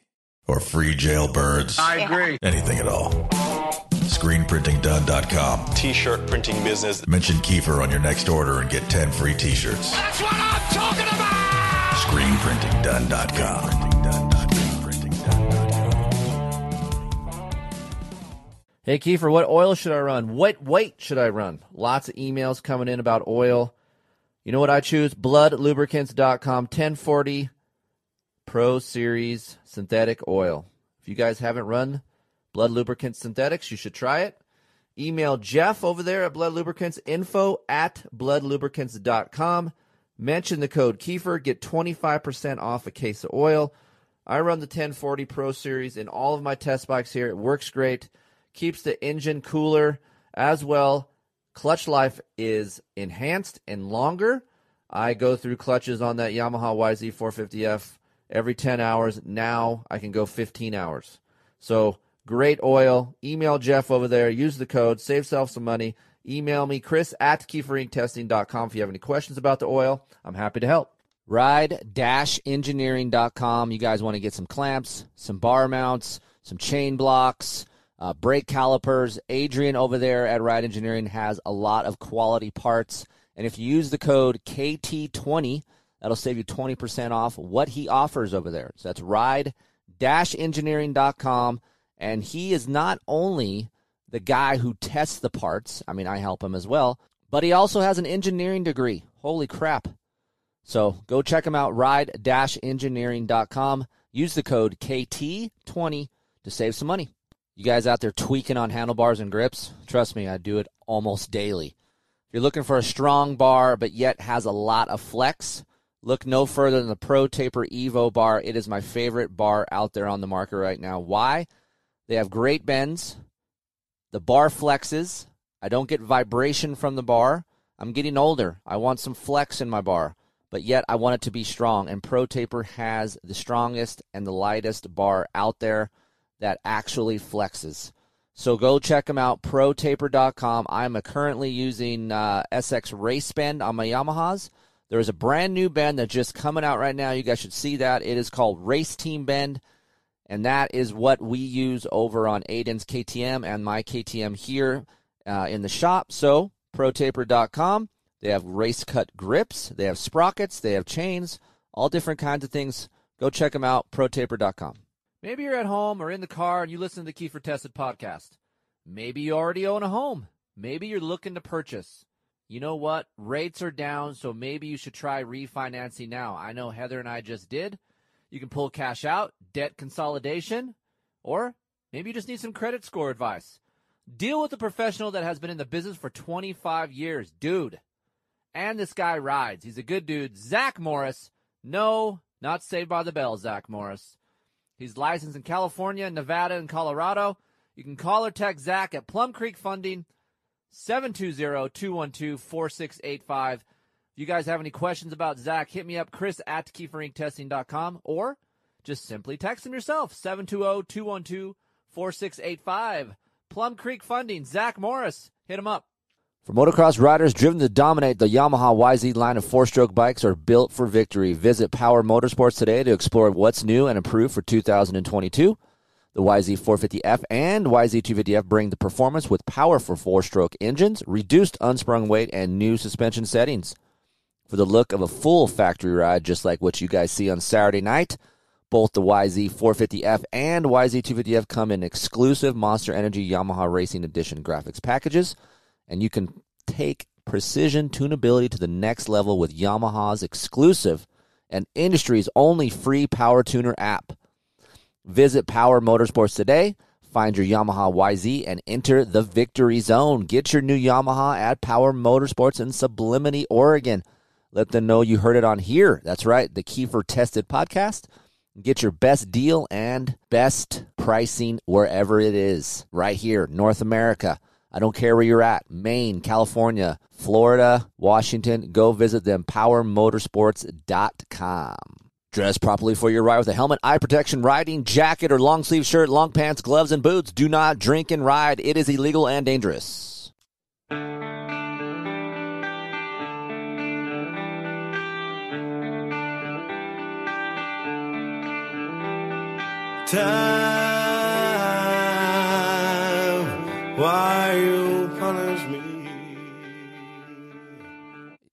or free jailbirds, I agree. anything at all. ScreenPrintingDone.com. T-shirt printing business. Mention Keefer on your next order and get 10 free t-shirts. That's what I'm talking about. ScreenPrintingDone.com. Hey, Keefer, what oil should I run? What weight should I run? Lots of emails coming in about oil. You know what I choose? BludLubricants.com 1040 Pro Series synthetic oil. If you guys haven't run Blud Lubricants Synthetics, you should try it. Email Jeff over there at Blud Lubricants, info at bludlubricants.com. Mention the code Keefer, get 25% off a case of oil. I run the 1040 Pro Series in all of my test bikes here. It works great, keeps the engine cooler as well. Clutch life is enhanced and longer. I go through clutches on that Yamaha YZ450F every 10 hours. Now I can go 15 hours. So great oil. Email Jeff over there. Use the code. Save self some money. Email me, Kris at KeeferIncTesting.com if you have any questions about the oil. I'm happy to help. Ride-engineering.com. You guys want to get some clamps, some bar mounts, some chain blocks, uh, brake calipers. Adrian over there at Ride Engineering has a lot of quality parts. And if you use the code KT20, that'll save you 20% off what he offers over there. So that's ride-engineering.com. And he is not only the guy who tests the parts, I mean, I help him as well, but he also has an engineering degree. Holy crap. So go check him out, ride-engineering.com. Use the code KT20 to save some money. You guys out there tweaking on handlebars and grips? Trust me, I do it almost daily. If you're looking for a strong bar but yet has a lot of flex, look no further than the Pro Taper Evo bar. It is my favorite bar out there on the market right now. Why? They have great bends. The bar flexes. I don't get vibration from the bar. I'm getting older. I want some flex in my bar, but yet I want it to be strong. And Pro Taper has the strongest and the lightest bar out there that actually flexes. So go check them out, protaper.com. I'm currently using uh, SX Race Bend on my Yamahas. There is a brand new bend that's just coming out right now. You guys should see that. It is called Race Team Bend, and that is what we use over on Aiden's KTM and my KTM here uh, in the shop. So protaper.com. They have race cut grips, they have sprockets, they have chains, all different kinds of things. Go check them out, protaper.com. Maybe you're at home or in the car and you listen to the Keefer Tested podcast. Maybe you already own a home. Maybe you're looking to purchase. You know what? Rates are down, so maybe you should try refinancing now. I know Heather and I just did. You can pull cash out, debt consolidation, or maybe you just need some credit score advice. Deal with a professional that has been in the business for 25 years, dude. And this guy rides. He's a good dude. Zach Morris. No, not Saved by the Bell, Zach Morris. He's licensed in California, Nevada, and Colorado. You can call or text Zach at Plum Creek Funding, 720-212-4685. If you guys have any questions about Zach, hit me up, Kris at KeeferIncTesting.com, or just simply text him yourself oh, 720-212-4685. Plum Creek Funding, Zach Morris, hit him up. For motocross riders driven to dominate, the Yamaha YZ line of four-stroke bikes are built for victory. Visit Power Motorsports today to explore what's new and improved for 2022. The YZ450F and YZ250F bring the performance with powerful four-stroke engines, reduced unsprung weight, and new suspension settings. For the look of a full factory ride, just like what you guys see on Saturday night, both the YZ450F and YZ250F come in exclusive Monster Energy Yamaha Racing Edition graphics packages, and you can take precision tunability to the next level with Yamaha's exclusive and industry's only free Power Tuner app. Visit Power Motorsports today, find your Yamaha YZ, and enter the victory zone. Get your new Yamaha at Power Motorsports in Sublimity, Oregon. Let them know you heard it on here. That's right, the Keefer Tested podcast. Get your best deal and best pricing wherever it is. Right here, North America. I don't care where you're at Maine, California, Florida, Washington. Go visit them, powermotorsports.com. Dress properly for your ride with a helmet, eye protection, riding jacket, or long sleeve shirt, long pants, gloves, and boots. Do not drink and ride. It is illegal and dangerous. Time,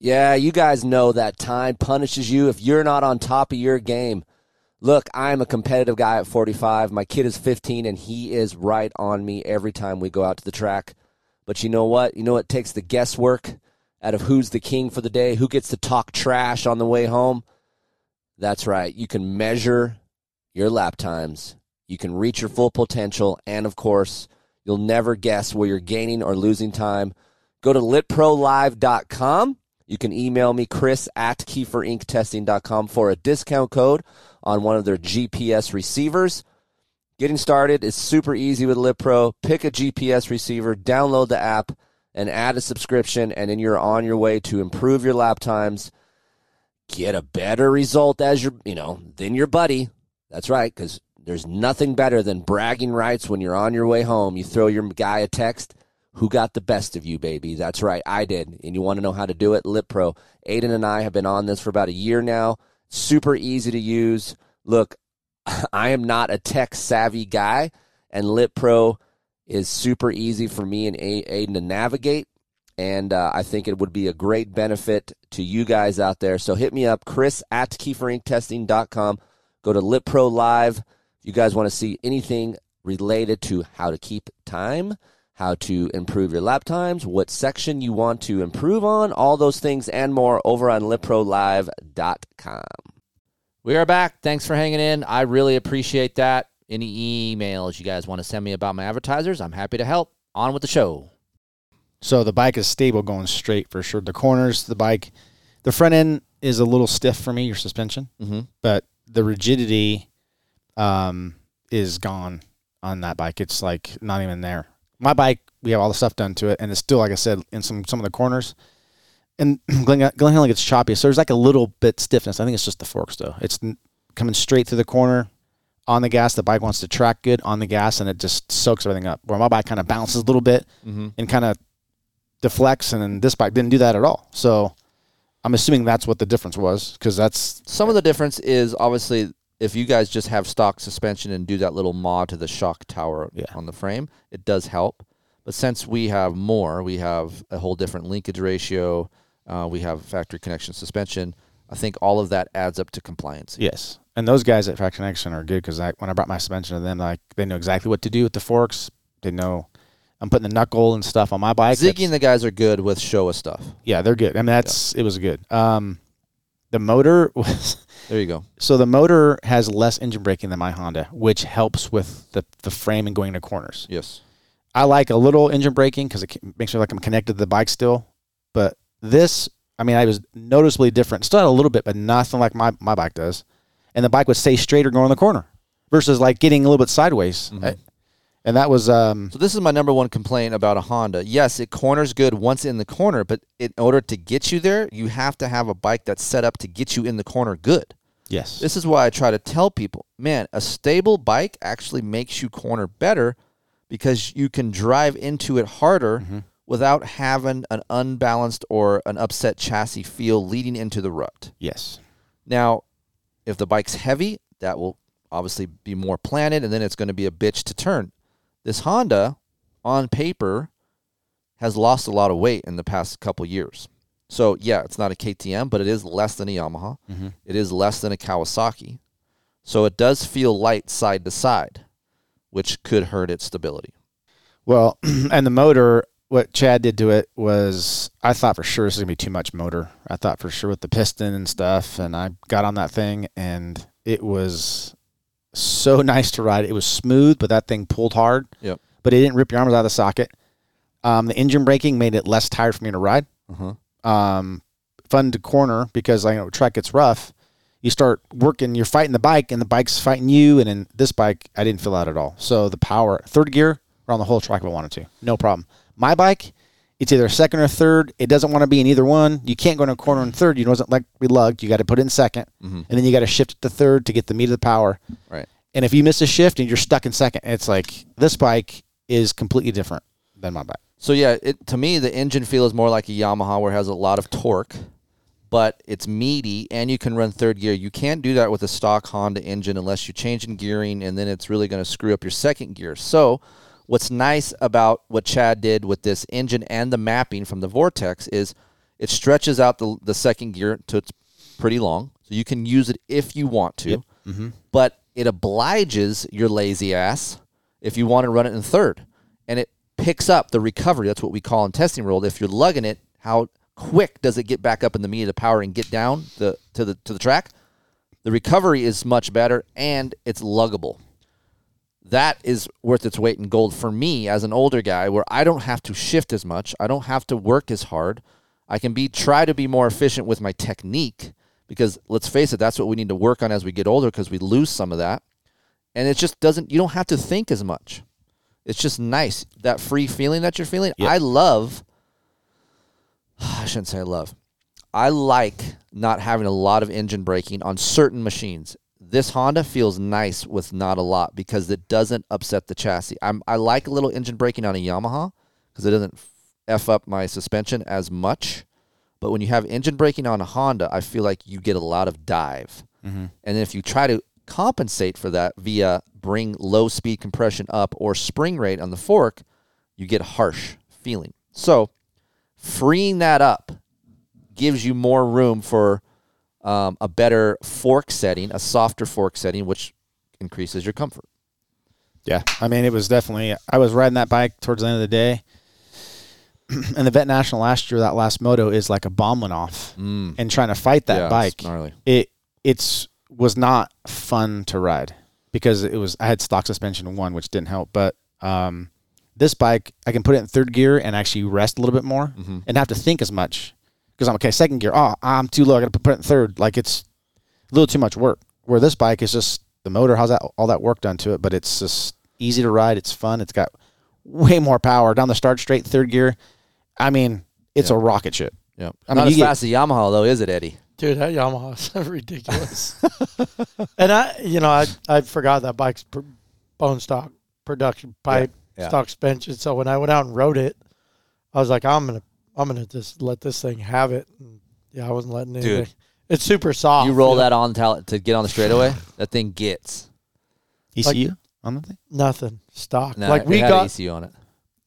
Yeah, you guys know that time punishes you if you're not on top of your game. Look, I'm a competitive guy at 45. My kid is 15, and he is right on me every time we go out to the track. But you know what? You know it takes the guesswork out of who's the king for the day, who gets to talk trash on the way home. That's right. You can measure your lap times. You can reach your full potential. And of course, you'll never guess where you're gaining or losing time. Go to litprolive.com. You can email me, Kris at KeeferIncTesting.com for a discount code on one of their GPS receivers. Getting started is super easy with LitPro. Pick a GPS receiver, download the app, and add a subscription, and then you're on your way to improve your lap times. Get a better result as your, you know, than your buddy. That's right, because there's nothing better than bragging rights when you're on your way home. You throw your guy a text. Who got the best of you, baby? That's right, I did. And you want to know how to do it? LitPro. Aiden and I have been on this for about a year now. Super easy to use. Look, I am not a tech savvy guy, and LitPro is super easy for me and Aiden to navigate. And uh, I think it would be a great benefit to you guys out there. So hit me up, Kris at KeeferIncTesting.com. Go to LitPro Live. If you guys want to see anything related to how to keep time, how to improve your lap times, what section you want to improve on, all those things and more over on LitProLive.com. We are back. Thanks for hanging in. I really appreciate that. Any emails you guys want to send me about my advertisers, I'm happy to help. On with the show. So the bike is stable going straight for sure. The corners, the bike, the front end is a little stiff for me, your suspension, Mm-hmm. but the rigidity um, is gone on that bike. It's like not even there. My bike, we have all the stuff done to it, and it's still, like I said, in some some of the corners. And Glen, Glen Helen gets choppy, so there's like a little bit stiffness. I think it's just the forks, though. It's coming straight through the corner on the gas. The bike wants to track good on the gas, and it just soaks everything up. Where my bike kind of bounces a little bit Mm-hmm. and kind of deflects, and then this bike didn't do that at all. So I'm assuming that's what the difference was, because that's Some of the difference is obviously if you guys just have stock suspension and do that little mod to the shock tower Yeah. on the frame, it does help. But since we have more, we have a whole different linkage ratio. Uh, we have Factory Connection suspension. I think all of that adds up to compliance. Yes, and those guys at Factory Connection are good because I, when I brought my suspension to them, like they know exactly what to do with the forks. They know I'm putting the knuckle and stuff on my bike. Ziggy and the guys are good with Showa stuff. yeah, they're good. I mean, that's it was good. Um, the motor was There you go. so the motor has less engine braking than my Honda, which helps with the the frame and going into corners. Yes. I like a little engine braking because it makes me feel like I'm connected to the bike still. But this, I mean, I was noticeably different. Still had a little bit, but nothing like my, my bike does. And the bike would stay straight or go in the corner versus like getting a little bit sideways. Mm-hmm. I- and that was, um, So this is my number one complaint about a Honda. Yes, it corners good once in the corner, but in order to get you there, you have to have a bike that's set up to get you in the corner good. Yes. This is why I try to tell people, man, a stable bike actually makes you corner better because you can drive into it harder Mm-hmm. without having an unbalanced or an upset chassis feel leading into the rut. yes. Now, if the bike's heavy, that will obviously be more planted and then it's going to be a bitch to turn. This Honda on paper has lost a lot of weight in the past couple years. So, yeah, it's not a KTM, but it is less than a Yamaha. Mm-hmm. It is less than a Kawasaki. So, it does feel light side to side, which could hurt its stability. Well, and the motor, what Chad did to it was, I thought for sure this is gonna be too much motor. I thought for sure with the piston and stuff, and I got on that thing, and it was so nice to ride. It was smooth, but that thing pulled hard. Yep. But it didn't rip your arms out of the socket. Um, the engine braking made it less tired for me to ride. Uh-huh. Um, fun to corner because I know track gets rough. You start working, you're fighting the bike, and the bike's fighting you. And in this bike, I didn't feel that at all. So the power, third gear, around the whole track if I wanted to, no problem. My bike, it's either second or third. It doesn't want to be in either one. You can't go in a corner in third. You know, doesn't like be lugged. You got to put it in 2nd mm-hmm. and then you got to shift it to third to get the meat of the power. Right. And if you miss a shift and you're stuck in second, it's like this bike is completely different than my bike. So yeah, it to me the engine feel is more like a Yamaha where it has a lot of torque, but it's meaty and you can run third gear. You can't do that with a stock Honda engine unless you're changing gearing and then it's really going to screw up your second gear. So what's nice about what Chad did with this engine and the mapping from the Vortex is it stretches out the the second gear to it's pretty long. So you can use it if you want to. Mm-hmm. But it obliges your lazy ass if you want to run it in third. And it picks up the recovery. That's what we call in testing world. If you're lugging it, how quick does it get back up in the meat of the power and get down the to the to the track? The recovery is much better and it's luggable. That is worth its weight in gold for me as an older guy where I don't have to shift as much. I don't have to work as hard. I can be try to be more efficient with my technique because let's face it, that's what we need to work on as we get older because we lose some of that. And it just doesn't you don't have to think as much. It's just nice that free feeling that you're feeling. I love I shouldn't say I love. I like not having a lot of engine braking on certain machines. This Honda feels nice with not a lot because it doesn't upset the chassis. I'm, I like a little engine braking on a Yamaha because it doesn't f up my suspension as much. But when you have engine braking on a Honda, I feel like you get a lot of dive. Mm-hmm. And if you try to compensate for that via bring low speed compression up or spring rate on the fork, you get harsh feeling. So freeing that up gives you more room for um, a better fork setting, a softer fork setting, which increases your comfort. Yeah, I mean, it was definitely. I was riding that bike towards the end of the day, and the Vet National last year, that last moto is like a bomb went off, and trying to fight that Mm. Yeah, bike, it's it it's was not fun to ride because it was. I had stock suspension one, which didn't help, but um, this bike I can put it in third gear and actually rest a little bit more Mm-hmm. and have to think as much because I'm okay. Second gear, oh, I'm too low. I got to put it in third. Like it's a little too much work. Where this bike is just the motor has that all that work done to it, but it's just easy to ride. It's fun. It's got way more power down the start straight third gear. I mean, it's a rocket ship. Yeah, I not mean, as you get- fast as Yamaha though, is it, Eddie? Dude, that Yamaha's ridiculous. and I, you know, I I forgot that bike's pr- bone stock production pipe yeah. stock suspension. So when I went out and rode it, I was like, I'm gonna I'm gonna just let this thing have it. And yeah, I wasn't letting anything. It's super soft. You roll know? that on to, to get on the straightaway. that thing gets. ECU on the thing. nothing stock. No, like it we had got ECU on it.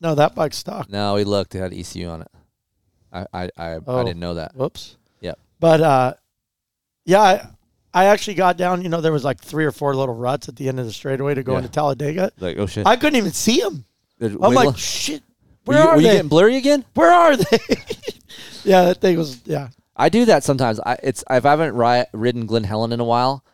no that bike stock. No, we looked. It had ECU on it. I I I, I Oh. didn't know that. Whoops. Yep. But uh, yeah, I, I actually got down. You know, there was like three or four little ruts at the end of the straightaway to go Yeah. into Talladega. Like oh shit. I couldn't even see them. Did- I'm like, look. shit. Were you, are were you getting blurry again? Where are they? yeah, that thing was. Yeah, I do that sometimes. I it's if I haven't ri- ridden Glen Helen in a while,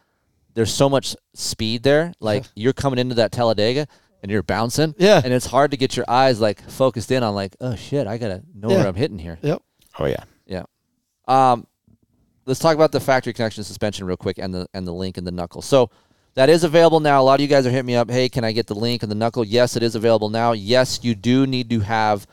there's so much speed there. Like you're coming into that Talladega and you're bouncing. Yeah. And it's hard to get your eyes like focused in on like, oh shit, I gotta know Yeah. where I'm hitting here. yep. Oh yeah. Yeah. Um, let's talk about the Factory Connection suspension real quick and the and the link and the knuckle. So that is available now. A lot of you guys are hitting me up. Hey, can I get the link and the knuckle? Yes, it is available now. Yes, you do need to have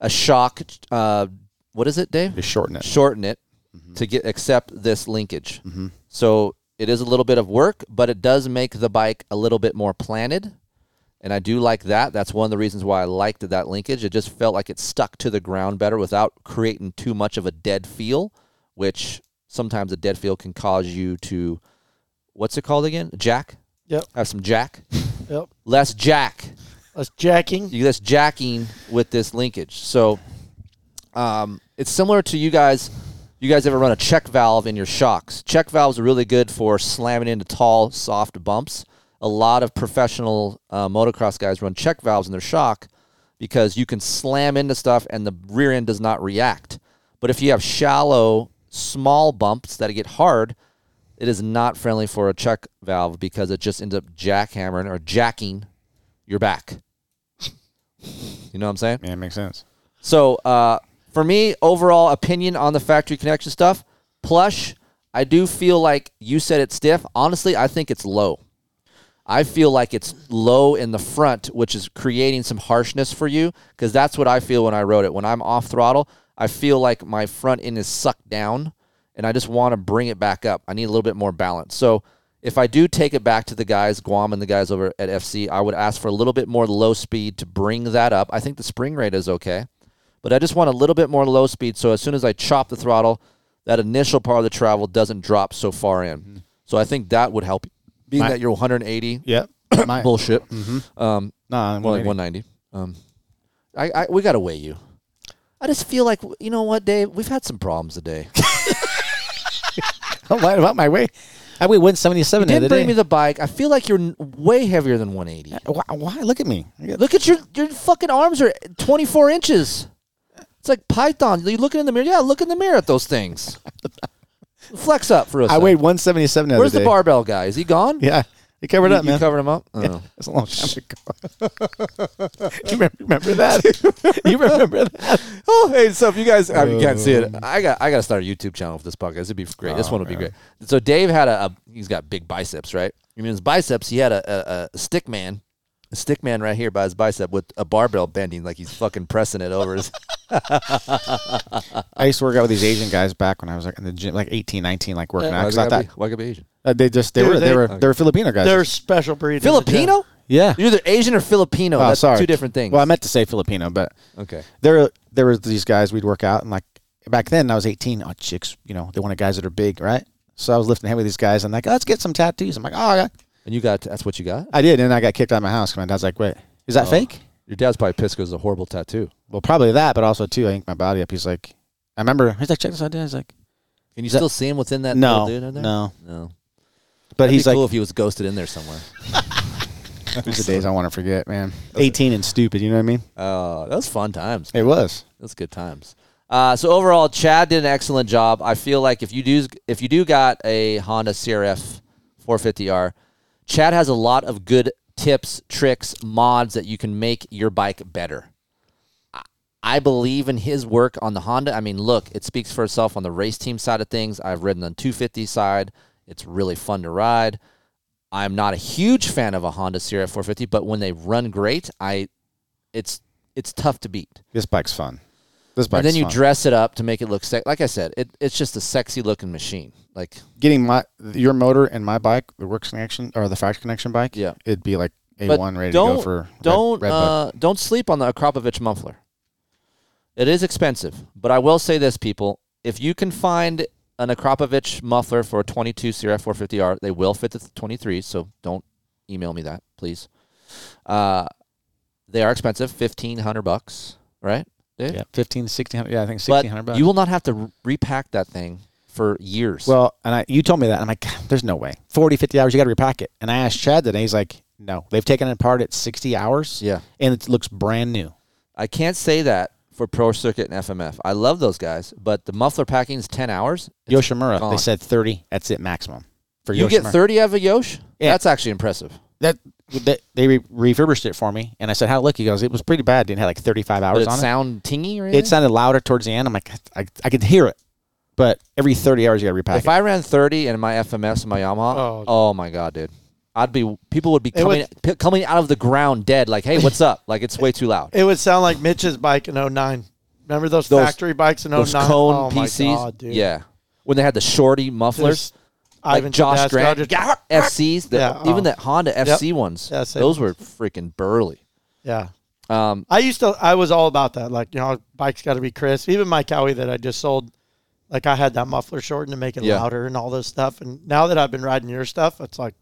a shock. Uh, what is it, Dave? Just shorten it. Shorten it Mm-hmm. to get accept this linkage. So It is a little bit of work, but it does make the bike a little bit more planted. And I do like that. That's one of the reasons why I liked that linkage. It just felt like it stuck to the ground better without creating too much of a dead feel, which sometimes a dead feel can cause you to, what's it called again? Jack? Yep. Have some jack? Yep. Less jack. Less jacking. You less jacking with this linkage. So um, it's similar to you guys. You guys ever run a check valve in your shocks? Check valves are really good for slamming into tall, soft bumps. A lot of professional uh, motocross guys run check valves in their shock because you can slam into stuff and the rear end does not react. But if you have shallow, small bumps that get hard, it is not friendly for a check valve because it just ends up jackhammering or jacking your back. You know what I'm saying? Yeah, it makes sense. So uh, for me, overall opinion on the Factory Connection stuff, plush. I do feel like you said it's stiff. Honestly, I think it's low. I feel like it's low in the front, which is creating some harshness for you because that's what I feel when I rode it. When I'm off throttle, I feel like my front end is sucked down and I just want to bring it back up. I need a little bit more balance. So if I do take it back to the guys, Guam and the guys over at FC, I would ask for a little bit more low speed to bring that up. I think the spring rate is okay, but I just want a little bit more low speed so as soon as I chop the throttle, that initial part of the travel doesn't drop so far in. So I think that would help. Being My- that you're 180, yeah, My- bullshit. Mhm. Um, I'm more like 190. Um, I, I we got to weigh you. I just feel like you know what, Dave. We've had some problems today. What about my weight? I weighed 177 You didn't bring day. me the bike. I feel like you're n- way heavier than 180. Uh, why, why? Look at me. Look at your your fucking arms are 24 inches. It's like Python. You looking in the mirror? Yeah, look in the mirror at those things. Flex up for us. I weighed 177 the Where's the day. barbell guy? Is he gone? Yeah. He covered You- up, you covered him up? Yeah, Oh. That's a long time ago. you remember, remember that? you remember that? Oh, hey, so if you guys I mean, you can't see it, Um, I got I got to start a YouTube channel for this podcast. It'd be great. this one would be great. So Dave had a, a he's got big biceps, right? I mean his biceps. He had a, a, a stick man, a stick man right here by his bicep with a barbell bending like he's fucking pressing it over his. I used to work out with these Asian guys back when I was like in the gym, like 18, 19, like working Yeah, out. why 'cause they I gotta thought- be- why gotta be Asian? Uh, they just they Dude, were they, they- were they were Filipino guys. They're special breed. in the gym. Filipino? yeah. You're either Asian or Filipino. Oh, That's sorry. two different things. Well, I meant to say Filipino, but Okay. there there was these guys we'd work out and like back then I was 18. Oh, chicks, you know, they wanted guys that are big, right? So I was lifting heavy with these guys and like, let's get some tattoos. I'm like, oh, yeah. and you got that's what you got. I did, and I got kicked out of my house. 'cause My dad's like, wait, is that Oh. fake? Your dad's probably pissed because it's a horrible tattoo. Well, probably that, but also too, I think my body up. He's like, I remember he's like, check this out, Dad. He's like, Can you Is that- still see him within that No, dude in there? no. no. But That'd he's be like, cool if he was ghosted in there somewhere. these are the days I want to forget, man. 18 and stupid, you know what I mean? Oh, that was fun times. It was. That's good times. Uh, so overall, Chad did an excellent job. I feel like if you do if you do got a Honda CRF 450R, Chad has a lot of good tips, tricks, mods that you can make your bike better. I- I believe in his work on the Honda. I mean, look, it speaks for itself on the race team side of things. I've ridden on 250 side. It's really fun to ride. I'm not a huge fan of a Honda CRF 450, but when they run great, I it's it's tough to beat. This bike's fun. This bike's And then you fun. dress it up to make it look sexy. Like I said, it, it's just a sexy looking machine. Like getting my your motor and my bike, the works connection or the Factory Connection bike. Yeah. it'd be like a one ready to go for. Don't red bug. uh, don't sleep on the Akrapovic muffler. It is expensive, but I will say this, people: if you can find an Akrapovic muffler for a 22 CRF 450R, they will fit the 23. So don't email me that, please. Uh, they are expensive, fifteen hundred bucks, right? Dave? yeah, 15, 1600. Yeah, I think sixteen hundred bucks. you will not have to re- repack that thing for years. Well, and I, you told me that. I'm like, there's no way. 40, 50 hours, you got to repack it. And I asked Chad today. He's like, no, they've taken it apart at 60 hours. Yeah. and it looks brand new. I can't say that for Pro Circuit and FMF. I love those guys, but the muffler packing is 10 hours. Yoshimura, gone. they said 30. That's it maximum for you get 30 out of a Yosh? Yeah. That's actually impressive. That they, they re- refurbished it for me, and I said, "How look?" He goes, "It was pretty bad. Didn't have like 35 But hours it on sound tingy or it. anything? It sounded louder towards the end. I'm like, I, I could hear it, but every 30 hours you got to repack if it. I ran 30 in my FMF and my Yamaha, Oh. oh, my god, dude. I'd be people would be coming would- p- coming out of the ground dead like, "Hey, what's up?" like it's way too loud. It would sound like Mitch's bike in 09. Remember those, Those- factory bikes in 09? Those cone oh PCs. God, yeah. When they had the shorty mufflers. Like Ivan Josh Tedesco, Grant just- FCs. The, Yeah, even oh. the Honda FC ones. Yeah, those were freaking burly. Yeah. Um, I used to. I was all about that. Like you know, bike's got to be crisp. Even my Kawi that I just sold, like I had that muffler shortened to make it Yeah. louder and all this stuff. And now that I've been riding your stuff, it's like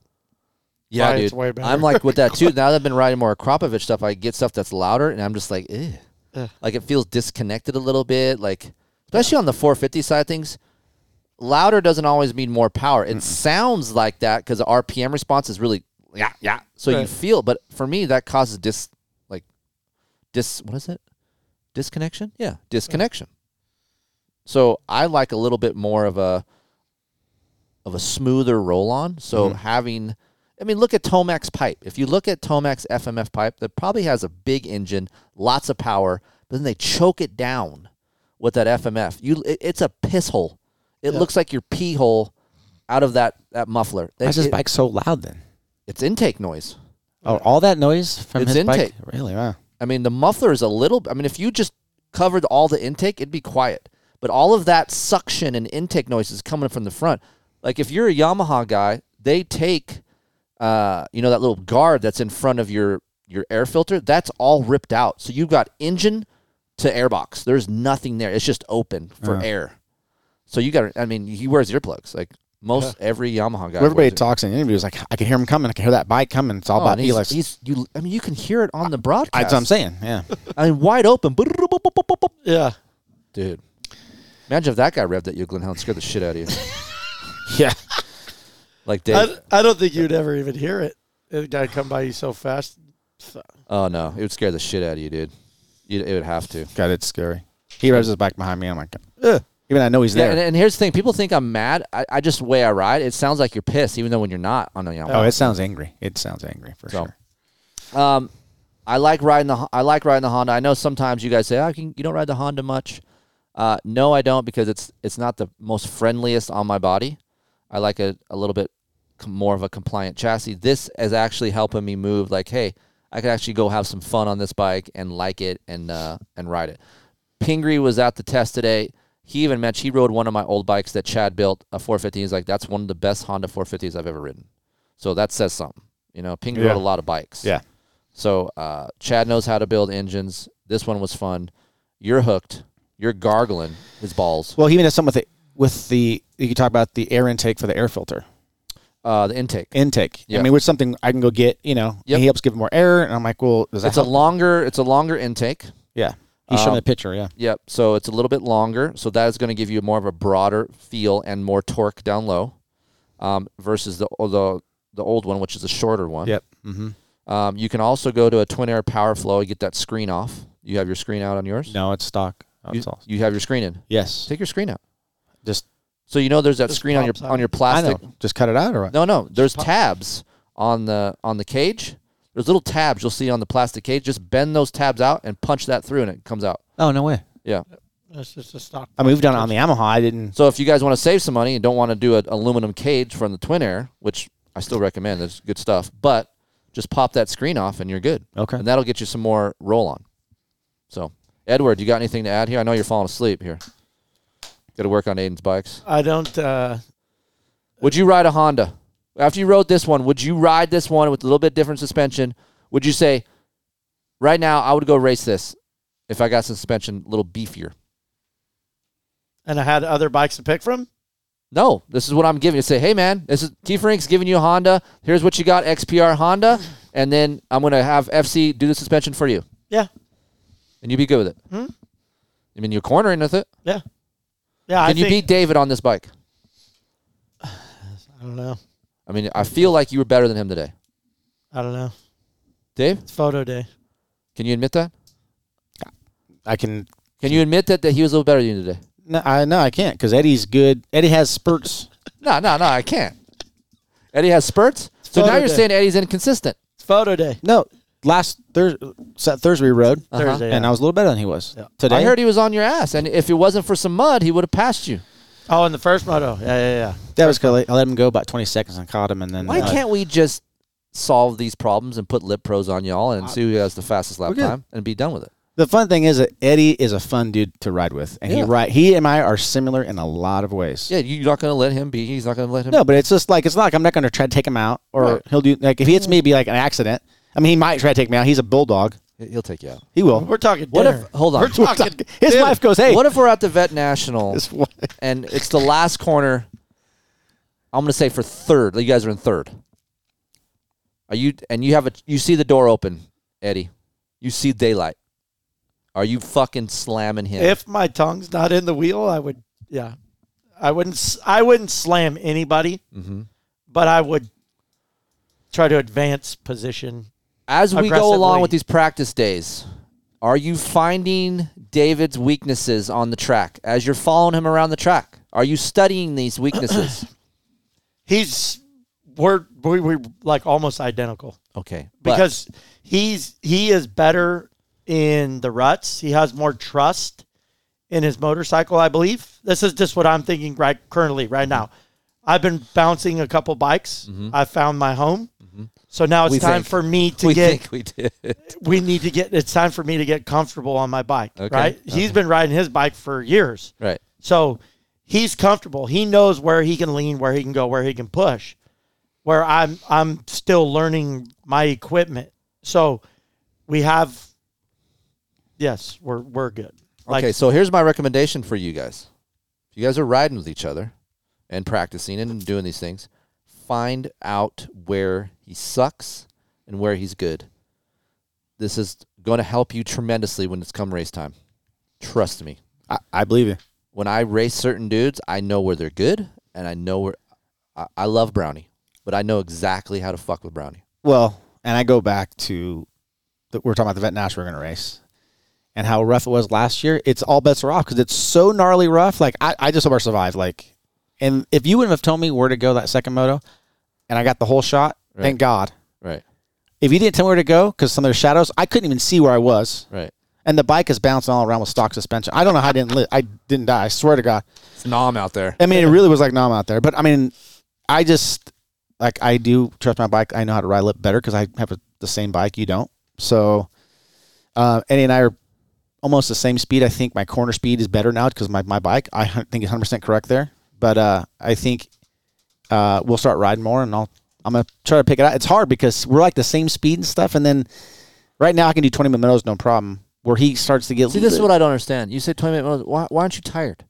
Yeah, dude. way better. I'm like with that too. Now that I've been riding more Akrapovic stuff, I get stuff that's louder, and I'm just like, eh. Ugh. Like it feels disconnected a little bit. Like especially on the 450 side of things, louder doesn't always mean more power. It sounds like that because the RPM response is really yeah yeah. So you Right. feel, but for me that causes dis like dis what is it? Disconnection? Yeah, disconnection. So I like a little bit more of a of a smoother roll on. So having I mean, look at Tomac's pipe. If you look at Tomac's FMF pipe, that probably has a big engine, lots of power, but then they choke it down with that FMF. You, it, it's a piss hole. It Yeah. looks like your pee hole out of that that muffler. Why is this It- bike so loud then? It's intake noise. Oh, all that noise from It's his intake. bike? Really? Wow. I mean, the muffler is a little. I mean, if you just covered all the intake, it'd be quiet. But all of that suction and intake noise is coming from the front. Like if you're a Yamaha guy, they take, uh, you know, that little guard that's in front of your your air filter. That's all ripped out. So you've got engine to airbox. There's nothing there. It's just open for air. So you got. to I mean, he wears earplugs. Like most every Yamaha guy. Everybody talks in interviews like, I can hear him coming. I can hear that bike coming. It's all Oh, about he's, Helix. he's you. I mean, you can hear it on the broadcast. That's what I'm saying. Yeah. I mean, wide open. yeah. Dude. Imagine if that guy revved at you, Glen Helen, scared the shit out of you. yeah. Like Dave. I, I don't think you'd ever even hear it. The guy come by you so fast. oh no, it would scare the shit out of you, dude. You, it would have to. God, it's scary. He revs his bike behind me. I'm like, Ugh. even I know he's Yeah, there. and, and here's the thing: people think I'm mad. I, I just the way I ride. It sounds like you're pissed, even though when you're not on a Yamaha. oh, it sounds angry. It sounds angry for So, sure. Um, I like riding the I like riding the Honda. I know sometimes you guys say, "I can you don't ride the Honda much." Uh, no, I don't because it's it's not the most friendliest on my body. I like a, a little bit com- more of a compliant chassis. This is actually helping me move. Like, hey, I could actually go have some fun on this bike and like it and uh, and ride it. Pingree was at the test today. He even mentioned he rode one of my old bikes that Chad built, a 450. He's like, that's one of the best Honda 450s I've ever ridden. So that says something. You know, Pingree Yeah. rode a lot of bikes. Yeah. So uh, Chad knows how to build engines. This one was fun. You're hooked. You're gargling his balls. Well, he even has something with the, with the, you can talk about the air intake for the air filter. Uh, the intake. Intake. Yeah. I mean, which something I can go get, you know, Yep. and he helps give more air. And I'm like, well, does that It's a longer. It's a longer intake. Yeah. He showed Um, me the picture. Yeah. Yep. So it's a little bit longer. So that is going to give you more of a broader feel and more torque down low, um, versus the the the old one, which is a shorter one. Yep. Mm-hmm. Um, you can also go to a twin air power flow. You get that screen off. You have your screen out on yours. No, it's stock. Oh, You, it's you have your screen in. Yes. Take your screen out. Just, So you know there's that Just screen on your pops out. on your I plastic. know. Just cut it out or what? No, no. There's tabs on the on the cage. There's little tabs you'll see on the plastic cage. Just bend those tabs out and punch that through, and it comes out. Oh, no way. Yeah. That's just a stock. I mean, we've done it on the Yamaha. I didn't. So if you guys want to save some money and don't want to do an aluminum cage from the Twin Air, which I still recommend, that's good stuff. But just pop that screen off and you're good, Okay. and that'll get you some more roll on. So Edward, you got anything to add here? I know you're falling asleep here. Got to work on Aiden's bikes. I don't. Uh, Would you ride a Honda? After you rode this one, would you ride this one with a little bit different suspension? Would you say, right now, I would go race this if I got some suspension a little beefier? and I had other bikes to pick from. No, this is what I'm giving you. Say, hey man, this is Keefer Inc.'s giving you a Honda. Here's what you got, XPR Honda, and then I'm gonna have FC do the suspension for you, Yeah. and you'd be good with it. Hmm? I mean, you're cornering with it. Yeah. Yeah. I Can you think, beat David on this bike? I don't know. I mean, I feel like you were better than him today. I don't know. Dave, It's photo day. can you admit that? I can. Can you admit that, that he was a little better than you today? No, I no, I can't because Eddie's good. Eddie has spurts. No, no, no, I can't. Eddie has spurts. So now you're day. saying Eddie's inconsistent. It's photo day. No, last Thursday, Thursday we rode, Uh-huh. Thursday. and yeah. I was a little better than he was Yeah. today. I heard he was on your ass, and if it wasn't for some mud, he would have passed you. Oh, in the first moto. Yeah, yeah, yeah. that was good. I let him go about twenty seconds and caught him, and then Why uh, can't we just solve these problems and put lip pros on y'all and see who has the fastest lap time and be done with it? The fun thing is that Eddie is a fun dude to ride with, and he Yeah. ride he and I are similar in a lot of ways. Yeah, you're not going to let him be. He's not going to let him. No, but it's just like it's not like I'm not going to try to take him out, or Right. he'll do like if he hits me, it'd be like an accident. I mean, he might try to take me out. He's a bulldog. He'll take you out. He will. We're talking What dinner. if? Hold on. We're talking. His dinner. wife goes, "Hey, What if we're at the vet national and it's the last corner? I'm going to say for third. You guys are in third. Are you? And you have a. You see the door open, Eddie. You see daylight. Are you fucking slamming him? If my tongue's not in the wheel, I would. Yeah, I wouldn't. s- I wouldn't slam anybody, Mm-hmm. but I would try to advance position. As we go along with these practice days, are you finding David's weaknesses on the track as you're following him around the track? Are you studying these weaknesses? He's we're we we're like almost identical okay, but- because he's he is better in the ruts. He has more trust in his motorcycle, I believe. This is just what I'm thinking right currently right now. I've been bouncing a couple bikes. Mm-hmm. I found my home. So now it's We time think. for me to we get think we did. we need to get it's time for me to get comfortable on my bike Okay, right he's been riding his bike for years Right. so he's comfortable he knows where he can lean where he can go where he can push where i'm i'm still learning my equipment so we have yes we're we're good like okay, so here's my recommendation for you guys. If you guys are riding with each other and practicing and doing these things, find out where he sucks and where he's good. This is going to help you tremendously when it's come race time. Trust me. I, I believe you. When I race certain dudes, I know where they're good and I know where I, I love Brownie, but I know exactly how to fuck with Brownie. Well, and I go back to the, we're talking about the vet nash we're going to race and how rough it was last year. It's all bets are off because it's so gnarly rough. Like I, I just hope I survive. Like, and if you wouldn't have told me where to go that second moto, and I got the whole shot, Right. thank God. Right. If you didn't tell me where to go because some of the shadows, I couldn't even see where I was. Right. And the bike is bouncing all around with stock suspension. I don't know how I didn't li- I didn't die. I swear to God. It's Nom out there. I mean, it really was like numb out there. But I mean, I just like I do trust my bike. I know how to ride it little better because I have a, the same bike. You don't. So, uh, Eddie and I are almost the same speed. I think my corner speed is better now because my my bike. I think is 100 percent correct there. But uh, I think uh, we'll start riding more, and I'll I'm gonna try to pick it out. It's hard because we're like the same speed and stuff, and then right now I can do 20 minute minutes no problem. Where he starts to get See, this is what I don't understand. You said 20 minute minutes. Why, why aren't you tired?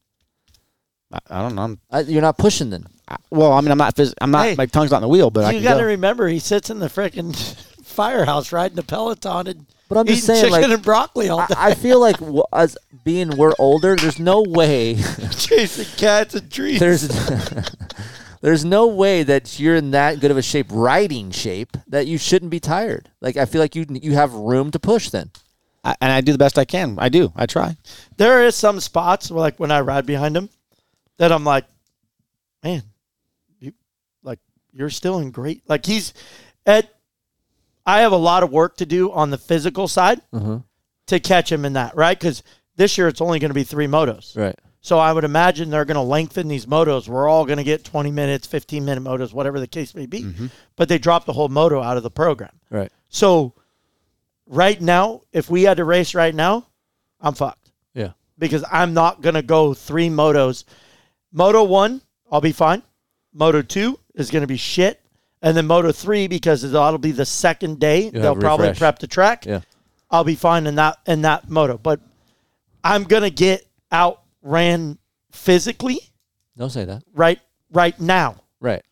I, I don't know. I'm, Uh, you're not pushing then. well, I mean, I'm not. Phys- I'm not. Hey, my tongue's not in the wheel, but I you can got to go. remember he sits in the freaking firehouse riding a peloton and But I'm just saying, chicken like, and broccoli all I, day I feel like w- as being we're older, there's no way chasing cats and trees there's there's no way that you're in that good of a shape, riding shape, that you shouldn't be tired. Like I feel like you you have room to push then. I, and I do the best I can. I do. I try. there is some spots where, like when I ride behind him that I'm like, man, you like you're still in great. Like he's at. I have a lot of work to do on the physical side mm-hmm. to catch him in that right because this year it's only going to be three motos. Right. So I would imagine they're going to lengthen these motos. We're all going to get 20 minutes, 15 minute motos, whatever the case may be. But they dropped the whole moto out of the program. Right. So right now, if we had to race right now, I'm fucked Yeah. because I'm not going to go three motos. Moto one, I'll be fine. Moto two is going to be shit. And then Moto three, because that'll be the second day, they'll probably prep the track. Yeah. I'll be fine in that in that moto. But I'm gonna get outran physically Don't say that. right right now. Right.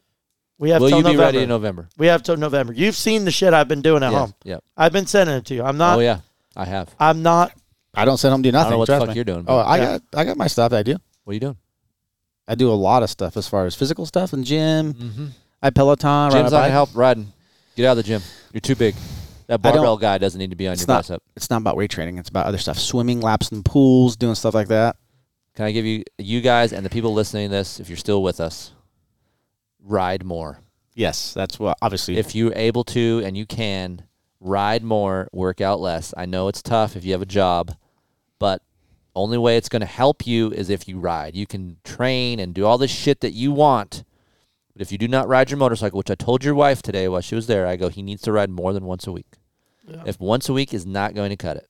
We have Will till you be November. ready in November? We have till November. You've seen the shit I've been doing at Yes. home. Yep. I've been sending it to you. I'm not. oh yeah, I have. I'm not. I don't sit home and do nothing. know what the trust fuck me. you're doing, Oh, but- I Yeah. got I got my stuff. I do. What are you doing? I do a lot of stuff as far as physical stuff and gym. Mm-hmm. I Peloton. ride Jim's not gonna help riding. Get out of the gym. You're too big. That I don't- barbell guy doesn't need to be on It's your not. bicep. It's not about weight training. It's about other stuff. Swimming, laps in pools, doing stuff like that. Can I give you you guys and the people listening to this, if you're still with us, ride more. Yes, that's what. Obviously, If you're able to and you can, ride more, work out less. I know it's tough if you have a job, but only way it's going to help you is if you ride. You can train and do all this shit that you want. But if you do not ride your motorcycle, which I told your wife today while she was there, I go, he needs to ride more than once a week. If once a week is not going to cut it,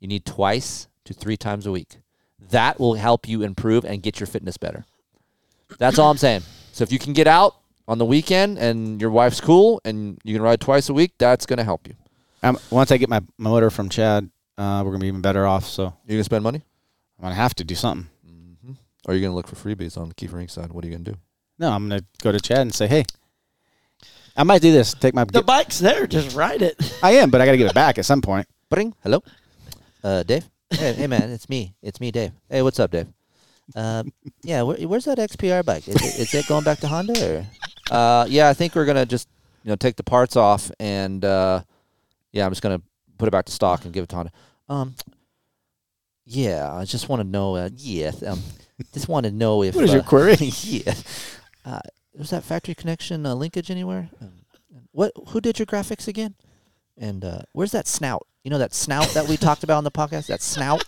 You need twice to three times a week. That will help you improve and get your fitness better. That's all I'm saying. So if you can get out on the weekend and your wife's cool and you can ride twice a week, that's going to help you. Um, once I get my motor from Chad, uh, we're gonna be even better off. So you're gonna spend money, I'm gonna have to do something. or are you gonna look for freebies on Keefer Inc. side? What are you gonna do? No, I'm gonna go to Chad and say, hey, I might do this. Take my. Bike. The bike's there. Just ride it. I am, but I gotta give it back at some point. Bring. Hello, uh, Dave. Hey, hey, man, it's me. It's me, Dave. Hey, what's up, Dave? Uh, yeah, where, where's that XPR bike? Is it, is it going back to Honda? Or? Uh, yeah, I think we're gonna just you know take the parts off and uh, yeah, I'm just gonna put it back to stock and give it to Honda. Um, yeah, I just want to know. Uh, yeah, um, just want to know if What is your uh, query? yeah, uh, was that factory connection uh, linkage anywhere? Um, what? Who did your graphics again? And uh, where's that snout? You know that snout that we talked about on the podcast? That snout?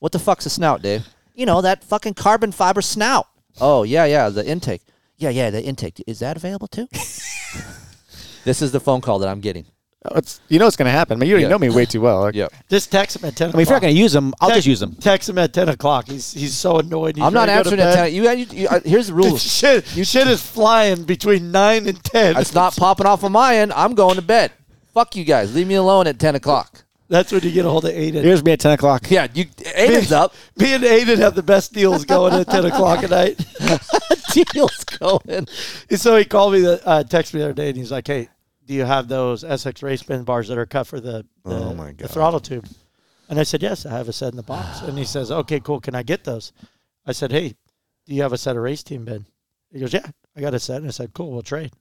What the fuck's a snout, Dave? You know, that fucking carbon fiber snout. Oh, yeah, yeah, the intake. Yeah, yeah, the intake. Is that available too? this is the phone call that I'm getting. Oh, it's you know what's gonna happen. I mean, you already Yeah. know me way too well. Like, Yep. Just text him at ten. I mean, if you're not gonna use them, I'll just use them. Text him at ten o'clock. He's he's so annoyed. He's I'm not ready to go answering to at 10. You, you, you, uh, here's the rules. shit, you, shit is flying between nine and ten. it's not popping off on my end. I'm going to bed. Fuck you guys. Leave me alone at 10 o'clock. That's when you get a hold of Aiden. Here's me at ten o'clock. Yeah, you. Aiden's up. Me and Aiden have the best deals going at ten o'clock at night. Deal's going. And so he called me, the, uh, texted me the other day, and he's like, "Hey, do you have those SX race bend bars that are cut for the, the, Oh, my God. the throttle tube?" And I said, "Yes, I have a set in the box." And he says, "Okay, cool. Can I get those?" I said, "Hey, do you have a set of race team bend?" He goes, "Yeah, I got a set." And I said, "Cool, we'll trade."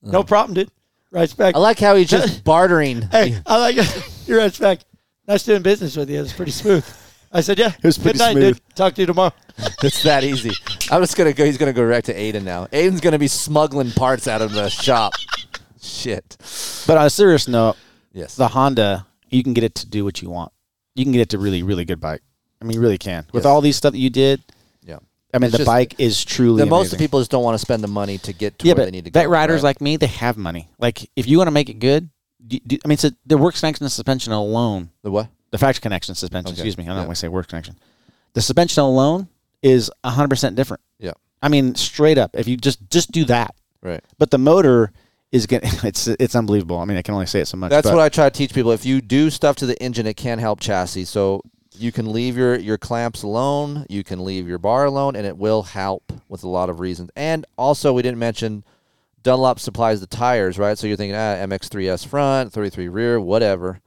No problem, dude. Writes back. I like how he's just bartering. Hey, I like it. He writes back. Nice doing business with you. It's pretty smooth. I said, "Yeah, it was pretty Good night, smooth. dude. Talk to you tomorrow." It's that easy. I'm just gonna go. He's gonna go right to Aiden now. Aiden's gonna be smuggling parts out of the shop. Shit. But on a serious note, Yes. the Honda, you can get it to do what you want. You can get it to really, really good bike. I mean, you really can. With Yes. all these stuff that you did, Yeah. I mean, It's the just- bike is truly The most amazing. of people just don't want to spend the money to get to yeah, where but they need to go. vet riders right? like me, they have money. Like, if you want to make it good, do, do, I mean, so the works connection and suspension alone, the what? the factory connection suspension, Okay. excuse me, I don't Yeah. want to say works connection. The suspension alone is 100% different. Yeah. I mean, straight up, if you just just do that. Right. But the motor is getting, it's it's unbelievable. I mean, I can only say it so much. That's but- what I try to teach people. If you do stuff to the engine, it can help chassis. So you can leave your, your clamps alone, you can leave your bar alone, and it will help with a lot of reasons. And also, we didn't mention Dunlop supplies the tires, right? So you're thinking, ah, MX3S front, 33 rear, whatever.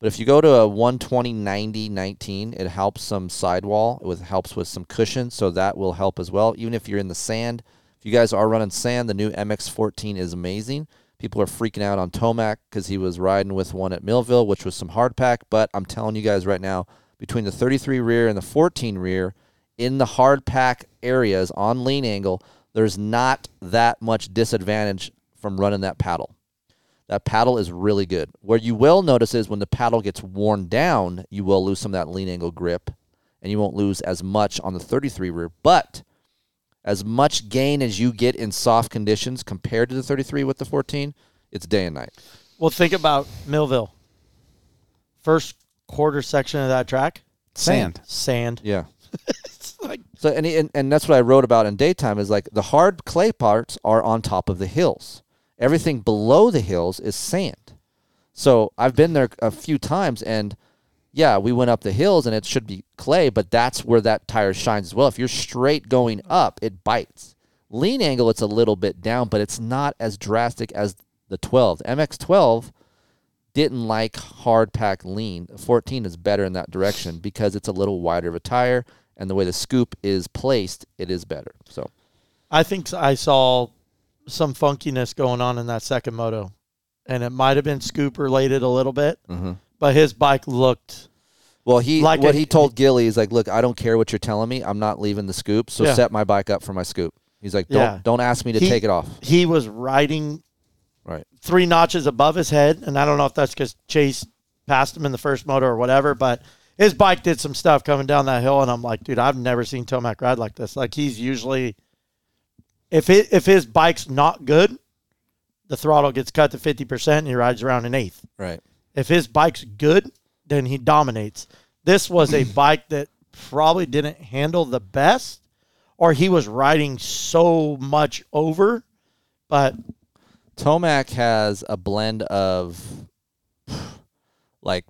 But if you go to a 120 90 19, it helps some sidewall. It helps with some cushion, so that will help as well. Even if you're in the sand, if you guys are running sand, the new MX14 is amazing. People are freaking out on Tomac because he was riding with one at Millville, which was some hardpack. But I'm telling you guys right now, between the 33 rear and the 14 rear, in the hardpack areas on lean angle, there's not that much disadvantage from running that paddle. That paddle is really good. Where you will notice is when the paddle gets worn down, you will lose some of that lean angle grip, and you won't lose as much on the 33 rear. But as much gain as you get in soft conditions compared to the 33 with the 14, it's day and night. Well, think about Millville. First quarter section of that track, sand. sand. Yeah. It's like So and, and and that's what I wrote about in daytime is like the hard clay parts are on top of the hills. Everything below the hills is sand. So I've been there a few times and yeah, we went up the hills and it should be clay, but that's where that tire shines as well. If you're straight going up, it bites. Lean angle, it's a little bit down, but it's not as drastic as the 12. The MX12 didn't like hard pack lean. The 14 is better in that direction because it's a little wider of a tire and the way the scoop is placed, it is better. So I think I saw some funkiness going on in that second moto, and it might have been scoop related a little bit, Mhm. but his bike looked Well, he Like what a- he told Gilly is like, look, I don't care what you're telling me. I'm not leaving the scoop, so Yeah. set my bike up for my scoop. He's like, don't Yeah. don't ask me to He- take it off. he was riding Right. three notches above his head, and I don't know if that's because Chase passed him in the first moto or whatever, but his bike did some stuff coming down that hill, and I'm like, dude, I've never seen Tomac ride like this. Like he's usually, if it if his bike's not good, the throttle gets cut to fifty percent, and he rides around an eighth. Right. If his bike's good, then he dominates. This was a bike that probably didn't handle the best, or he was riding so much over. But Tomac has a blend of like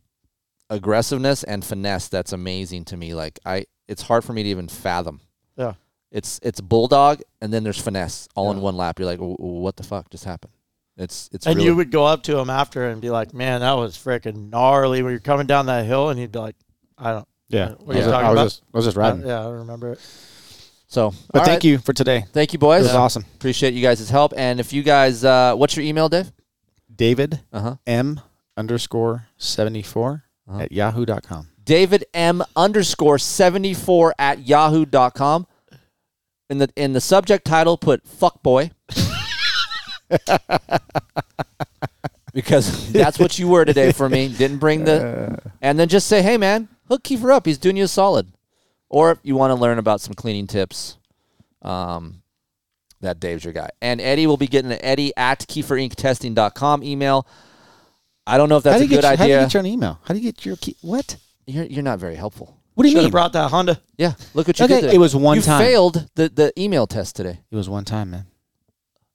aggressiveness and finesse that's amazing to me. Like I it's hard for me to even fathom. yeah, It's it's bulldog and then there's finesse all in one lap. You're like, "W- w- what the fuck just happened? It's it's and really, you would go up to him after and be like, "Man, that was freaking gnarly." When you're coming down that hill, and he'd be like, "I don't." Yeah, What I are you was, talking I was about? just, I was just riding. yeah, I remember it. So. But thank right. you for today. thank you, boys. It was awesome. Appreciate you guys' help. And if you guys, uh, what's your email, Dave? David Uh huh. M underscore seventy four Uh-huh. at yahoo.com. David M underscore seventy four at yahoo.com. In the in the subject title, put fuck boy. because that's what you were today for me. Didn't bring the and then just say, hey man, hook Keefer up. He's doing you a solid. Or if you want to learn about some cleaning tips, um, that Dave's your guy. And Eddie will be getting an Eddie at KeeferIncTesting.com email. I don't know if that's how do a you get good your, How do you get your own email? How do you get your key? What? You're, you're not very helpful. What do you Should mean? have brought that Honda. Yeah, look what you Okay, did today. it was one you time. failed the, the email test today. it was one time, man.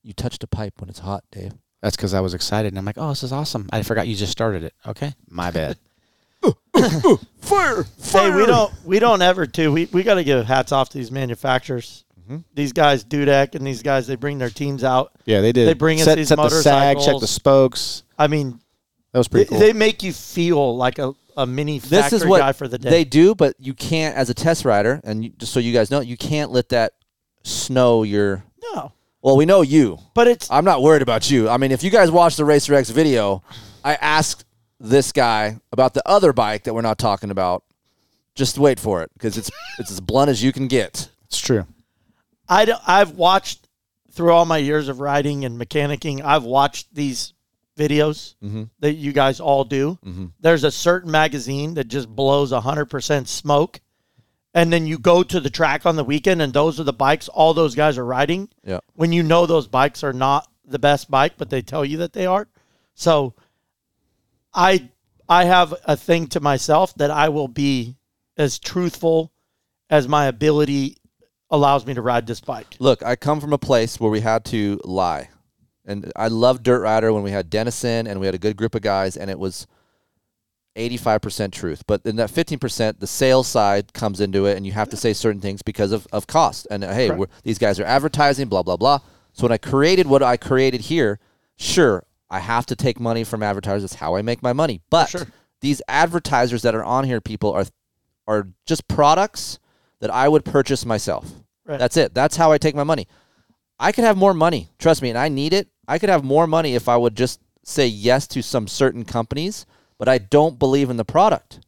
You touched a pipe when it's hot, Dave. That's because I was excited and I'm like, oh, this is awesome. I forgot you just started it. Okay, my bad. Fire! Hey, we don't we don't ever too. We we got to give hats off to these manufacturers. Mm-hmm. These guys, Dudek, and these guys, they bring their teams out. Yeah, they did. They bring us these set the sag, check the spokes. I mean, That was they, pretty cool. they make you feel like a, a mini factory This is what guy for the day. they do, but you can't, as a test rider, and you, just so you guys know, you can't let that snow your. no, Well, we know you. but it's I'm not worried about you. I mean, if you guys watch the Racer X video, I asked this guy about the other bike that we're not talking about. Just wait for it because it's it's as blunt as you can get. it's true. I don't, I've watched through all my years of riding and mechanicking. I've watched these videos Mhm. that you guys all do. Mhm. There's a certain magazine that just blows hundred percent smoke, and then you go to the track on the weekend, and those are the bikes all those guys are riding. Yeah. When you know those bikes are not the best bike, but they tell you that they are. So, I I have a thing to myself that I will be as truthful as my ability allows me to ride this bike. Look, I come from a place where we had to lie. And I loved Dirt Rider when we had Dennison and we had a good group of guys, and it was 85% truth. But in that 15%, the sales side comes into it, and you have to say certain things because of, of cost. And uh, hey, we're, these guys are advertising, blah, blah, blah. So when I created what I created here, sure, I have to take money from advertisers. That's how I make my money. But these advertisers that are on here, people, are, are just products that I would purchase myself. Right. That's it. That's how I take my money. I could have more money. Trust me, and I need it. I could have more money if I would just say yes to some certain companies, but I don't believe in the product.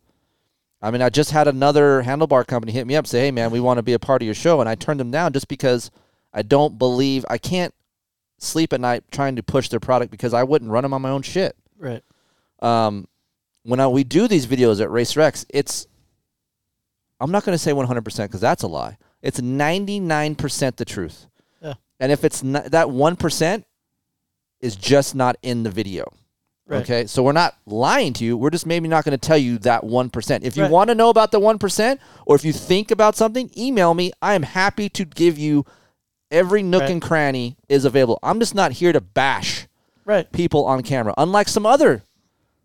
I mean, I just had another handlebar company hit me up say, "Hey man, we want to be a part of your show." And I turned them down just because I don't believe I can't sleep at night trying to push their product because I wouldn't run them on my own shit. Right. Um, when I, we do these videos at Racer X, it's I'm not going to say 100% because that's a lie. It's 99% the truth. Yeah. And if it's not, that 1% is just not in the video. Right. Okay. So we're not lying to you. We're just maybe not going to tell you that 1%. If you Right. want to know about the 1% or if you think about something, email me. I am happy to give you every nook Right. and cranny is available. I'm just not here to bash Right. people on camera, unlike some other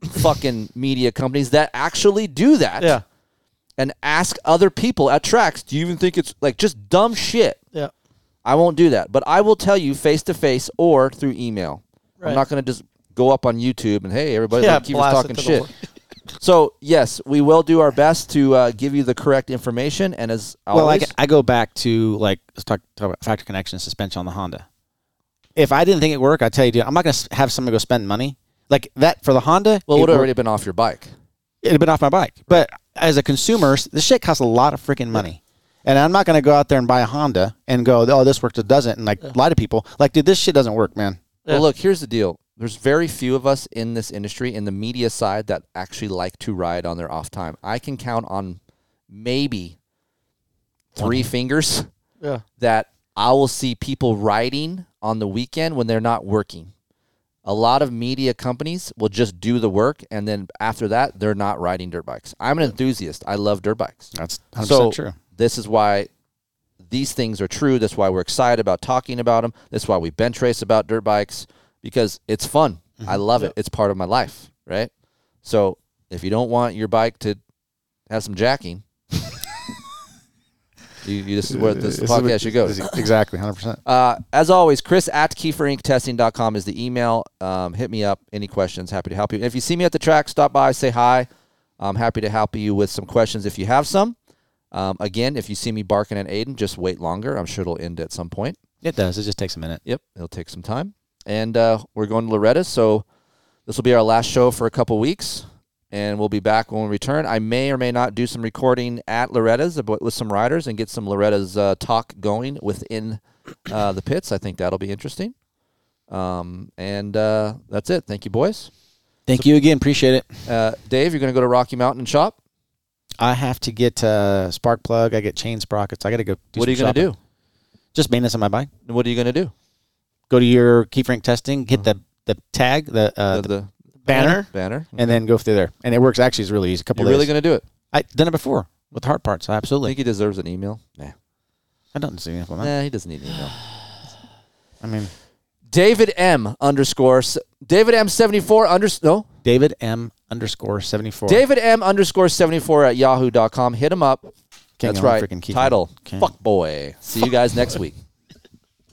fucking media companies that actually do that Yeah. and ask other people at tracks, do you even think it's like just dumb shit? Yeah. I won't do that, but I will tell you face to face or through email. I'm not going to just go up on YouTube and hey, everybody, Yeah, like, keep talking shit. World. so yes, we will do our best to uh, give you the correct information, and as Well, I, always, I go back to like let's talk, talk about Factory Connection suspension on the Honda. If I didn't think it worked, I tell you, dude, I'm not going to have somebody go spend money like that for the Honda. well, it it would worked- already been off your bike. it'd have been off my bike. But as a consumer, this shit costs a lot of freaking money. And I'm not going to go out there and buy a Honda and go, oh, this works, it doesn't, and like lie to people. Like, dude, this shit doesn't work, man. Yeah. Well, look, here's the deal. There's very few of us in this industry, in the media side, that actually like to ride on their off time. I can count on maybe three fingers Yeah. that I will see people riding on the weekend when they're not working. A lot of media companies will just do the work, and then after that, they're not riding dirt bikes. I'm an enthusiast. I love dirt bikes. That's 100% so true. This is why these things are true. That's why we're excited about talking about them. That's why we bench race about dirt bikes because it's fun. I love it. It's part of my life, right? So if you don't want your bike to have some jacking, you, you, this is where this This podcast what- should go. Exactly, 100%. Uh, as always, Kris at KeeferIncTesting.com is the email. Um, hit me up. Any questions? Happy to help you. If you see me at the track, stop by, say hi. I'm happy to help you with some questions if you have some. Um, again, if you see me barking at Aiden, just wait longer. I'm sure it'll end at some point. It does. It just takes a minute. Yep, it'll take some time. And uh, we're going to Loretta's, so this will be our last show for a couple weeks, and we'll be back when we return. I may or may not do some recording at Loretta's with some riders and get some Loretta's uh, talk going within uh, the pits. I think that'll be interesting. Um, and uh, that's it. Thank you, boys. Thank you again. Appreciate it. Uh, Dave, you're going to go to Rocky Mountain and shop. I have to get uh, spark plug. I get chain sprockets. I got to go. Do what are you going to do? Just maintenance on my bike. What are you going to do? Go to your Keefer Inc testing. Get the the tag, the uh, The- the, banner, banner, and then go through there. And it works. Actually, it's really easy. A couple You're really going to do it? I done it before with the hard parts. I Absolutely. think he deserves an email. Nah, I don't see anything that. nah he doesn't need an email. I mean, David M underscore David M seventy four under no David M underscore seventy four. David M underscore seventy four at yahoo.com. Hit him up. King That's right. freaking. Title Okay. Fuck boy. See you guys next week.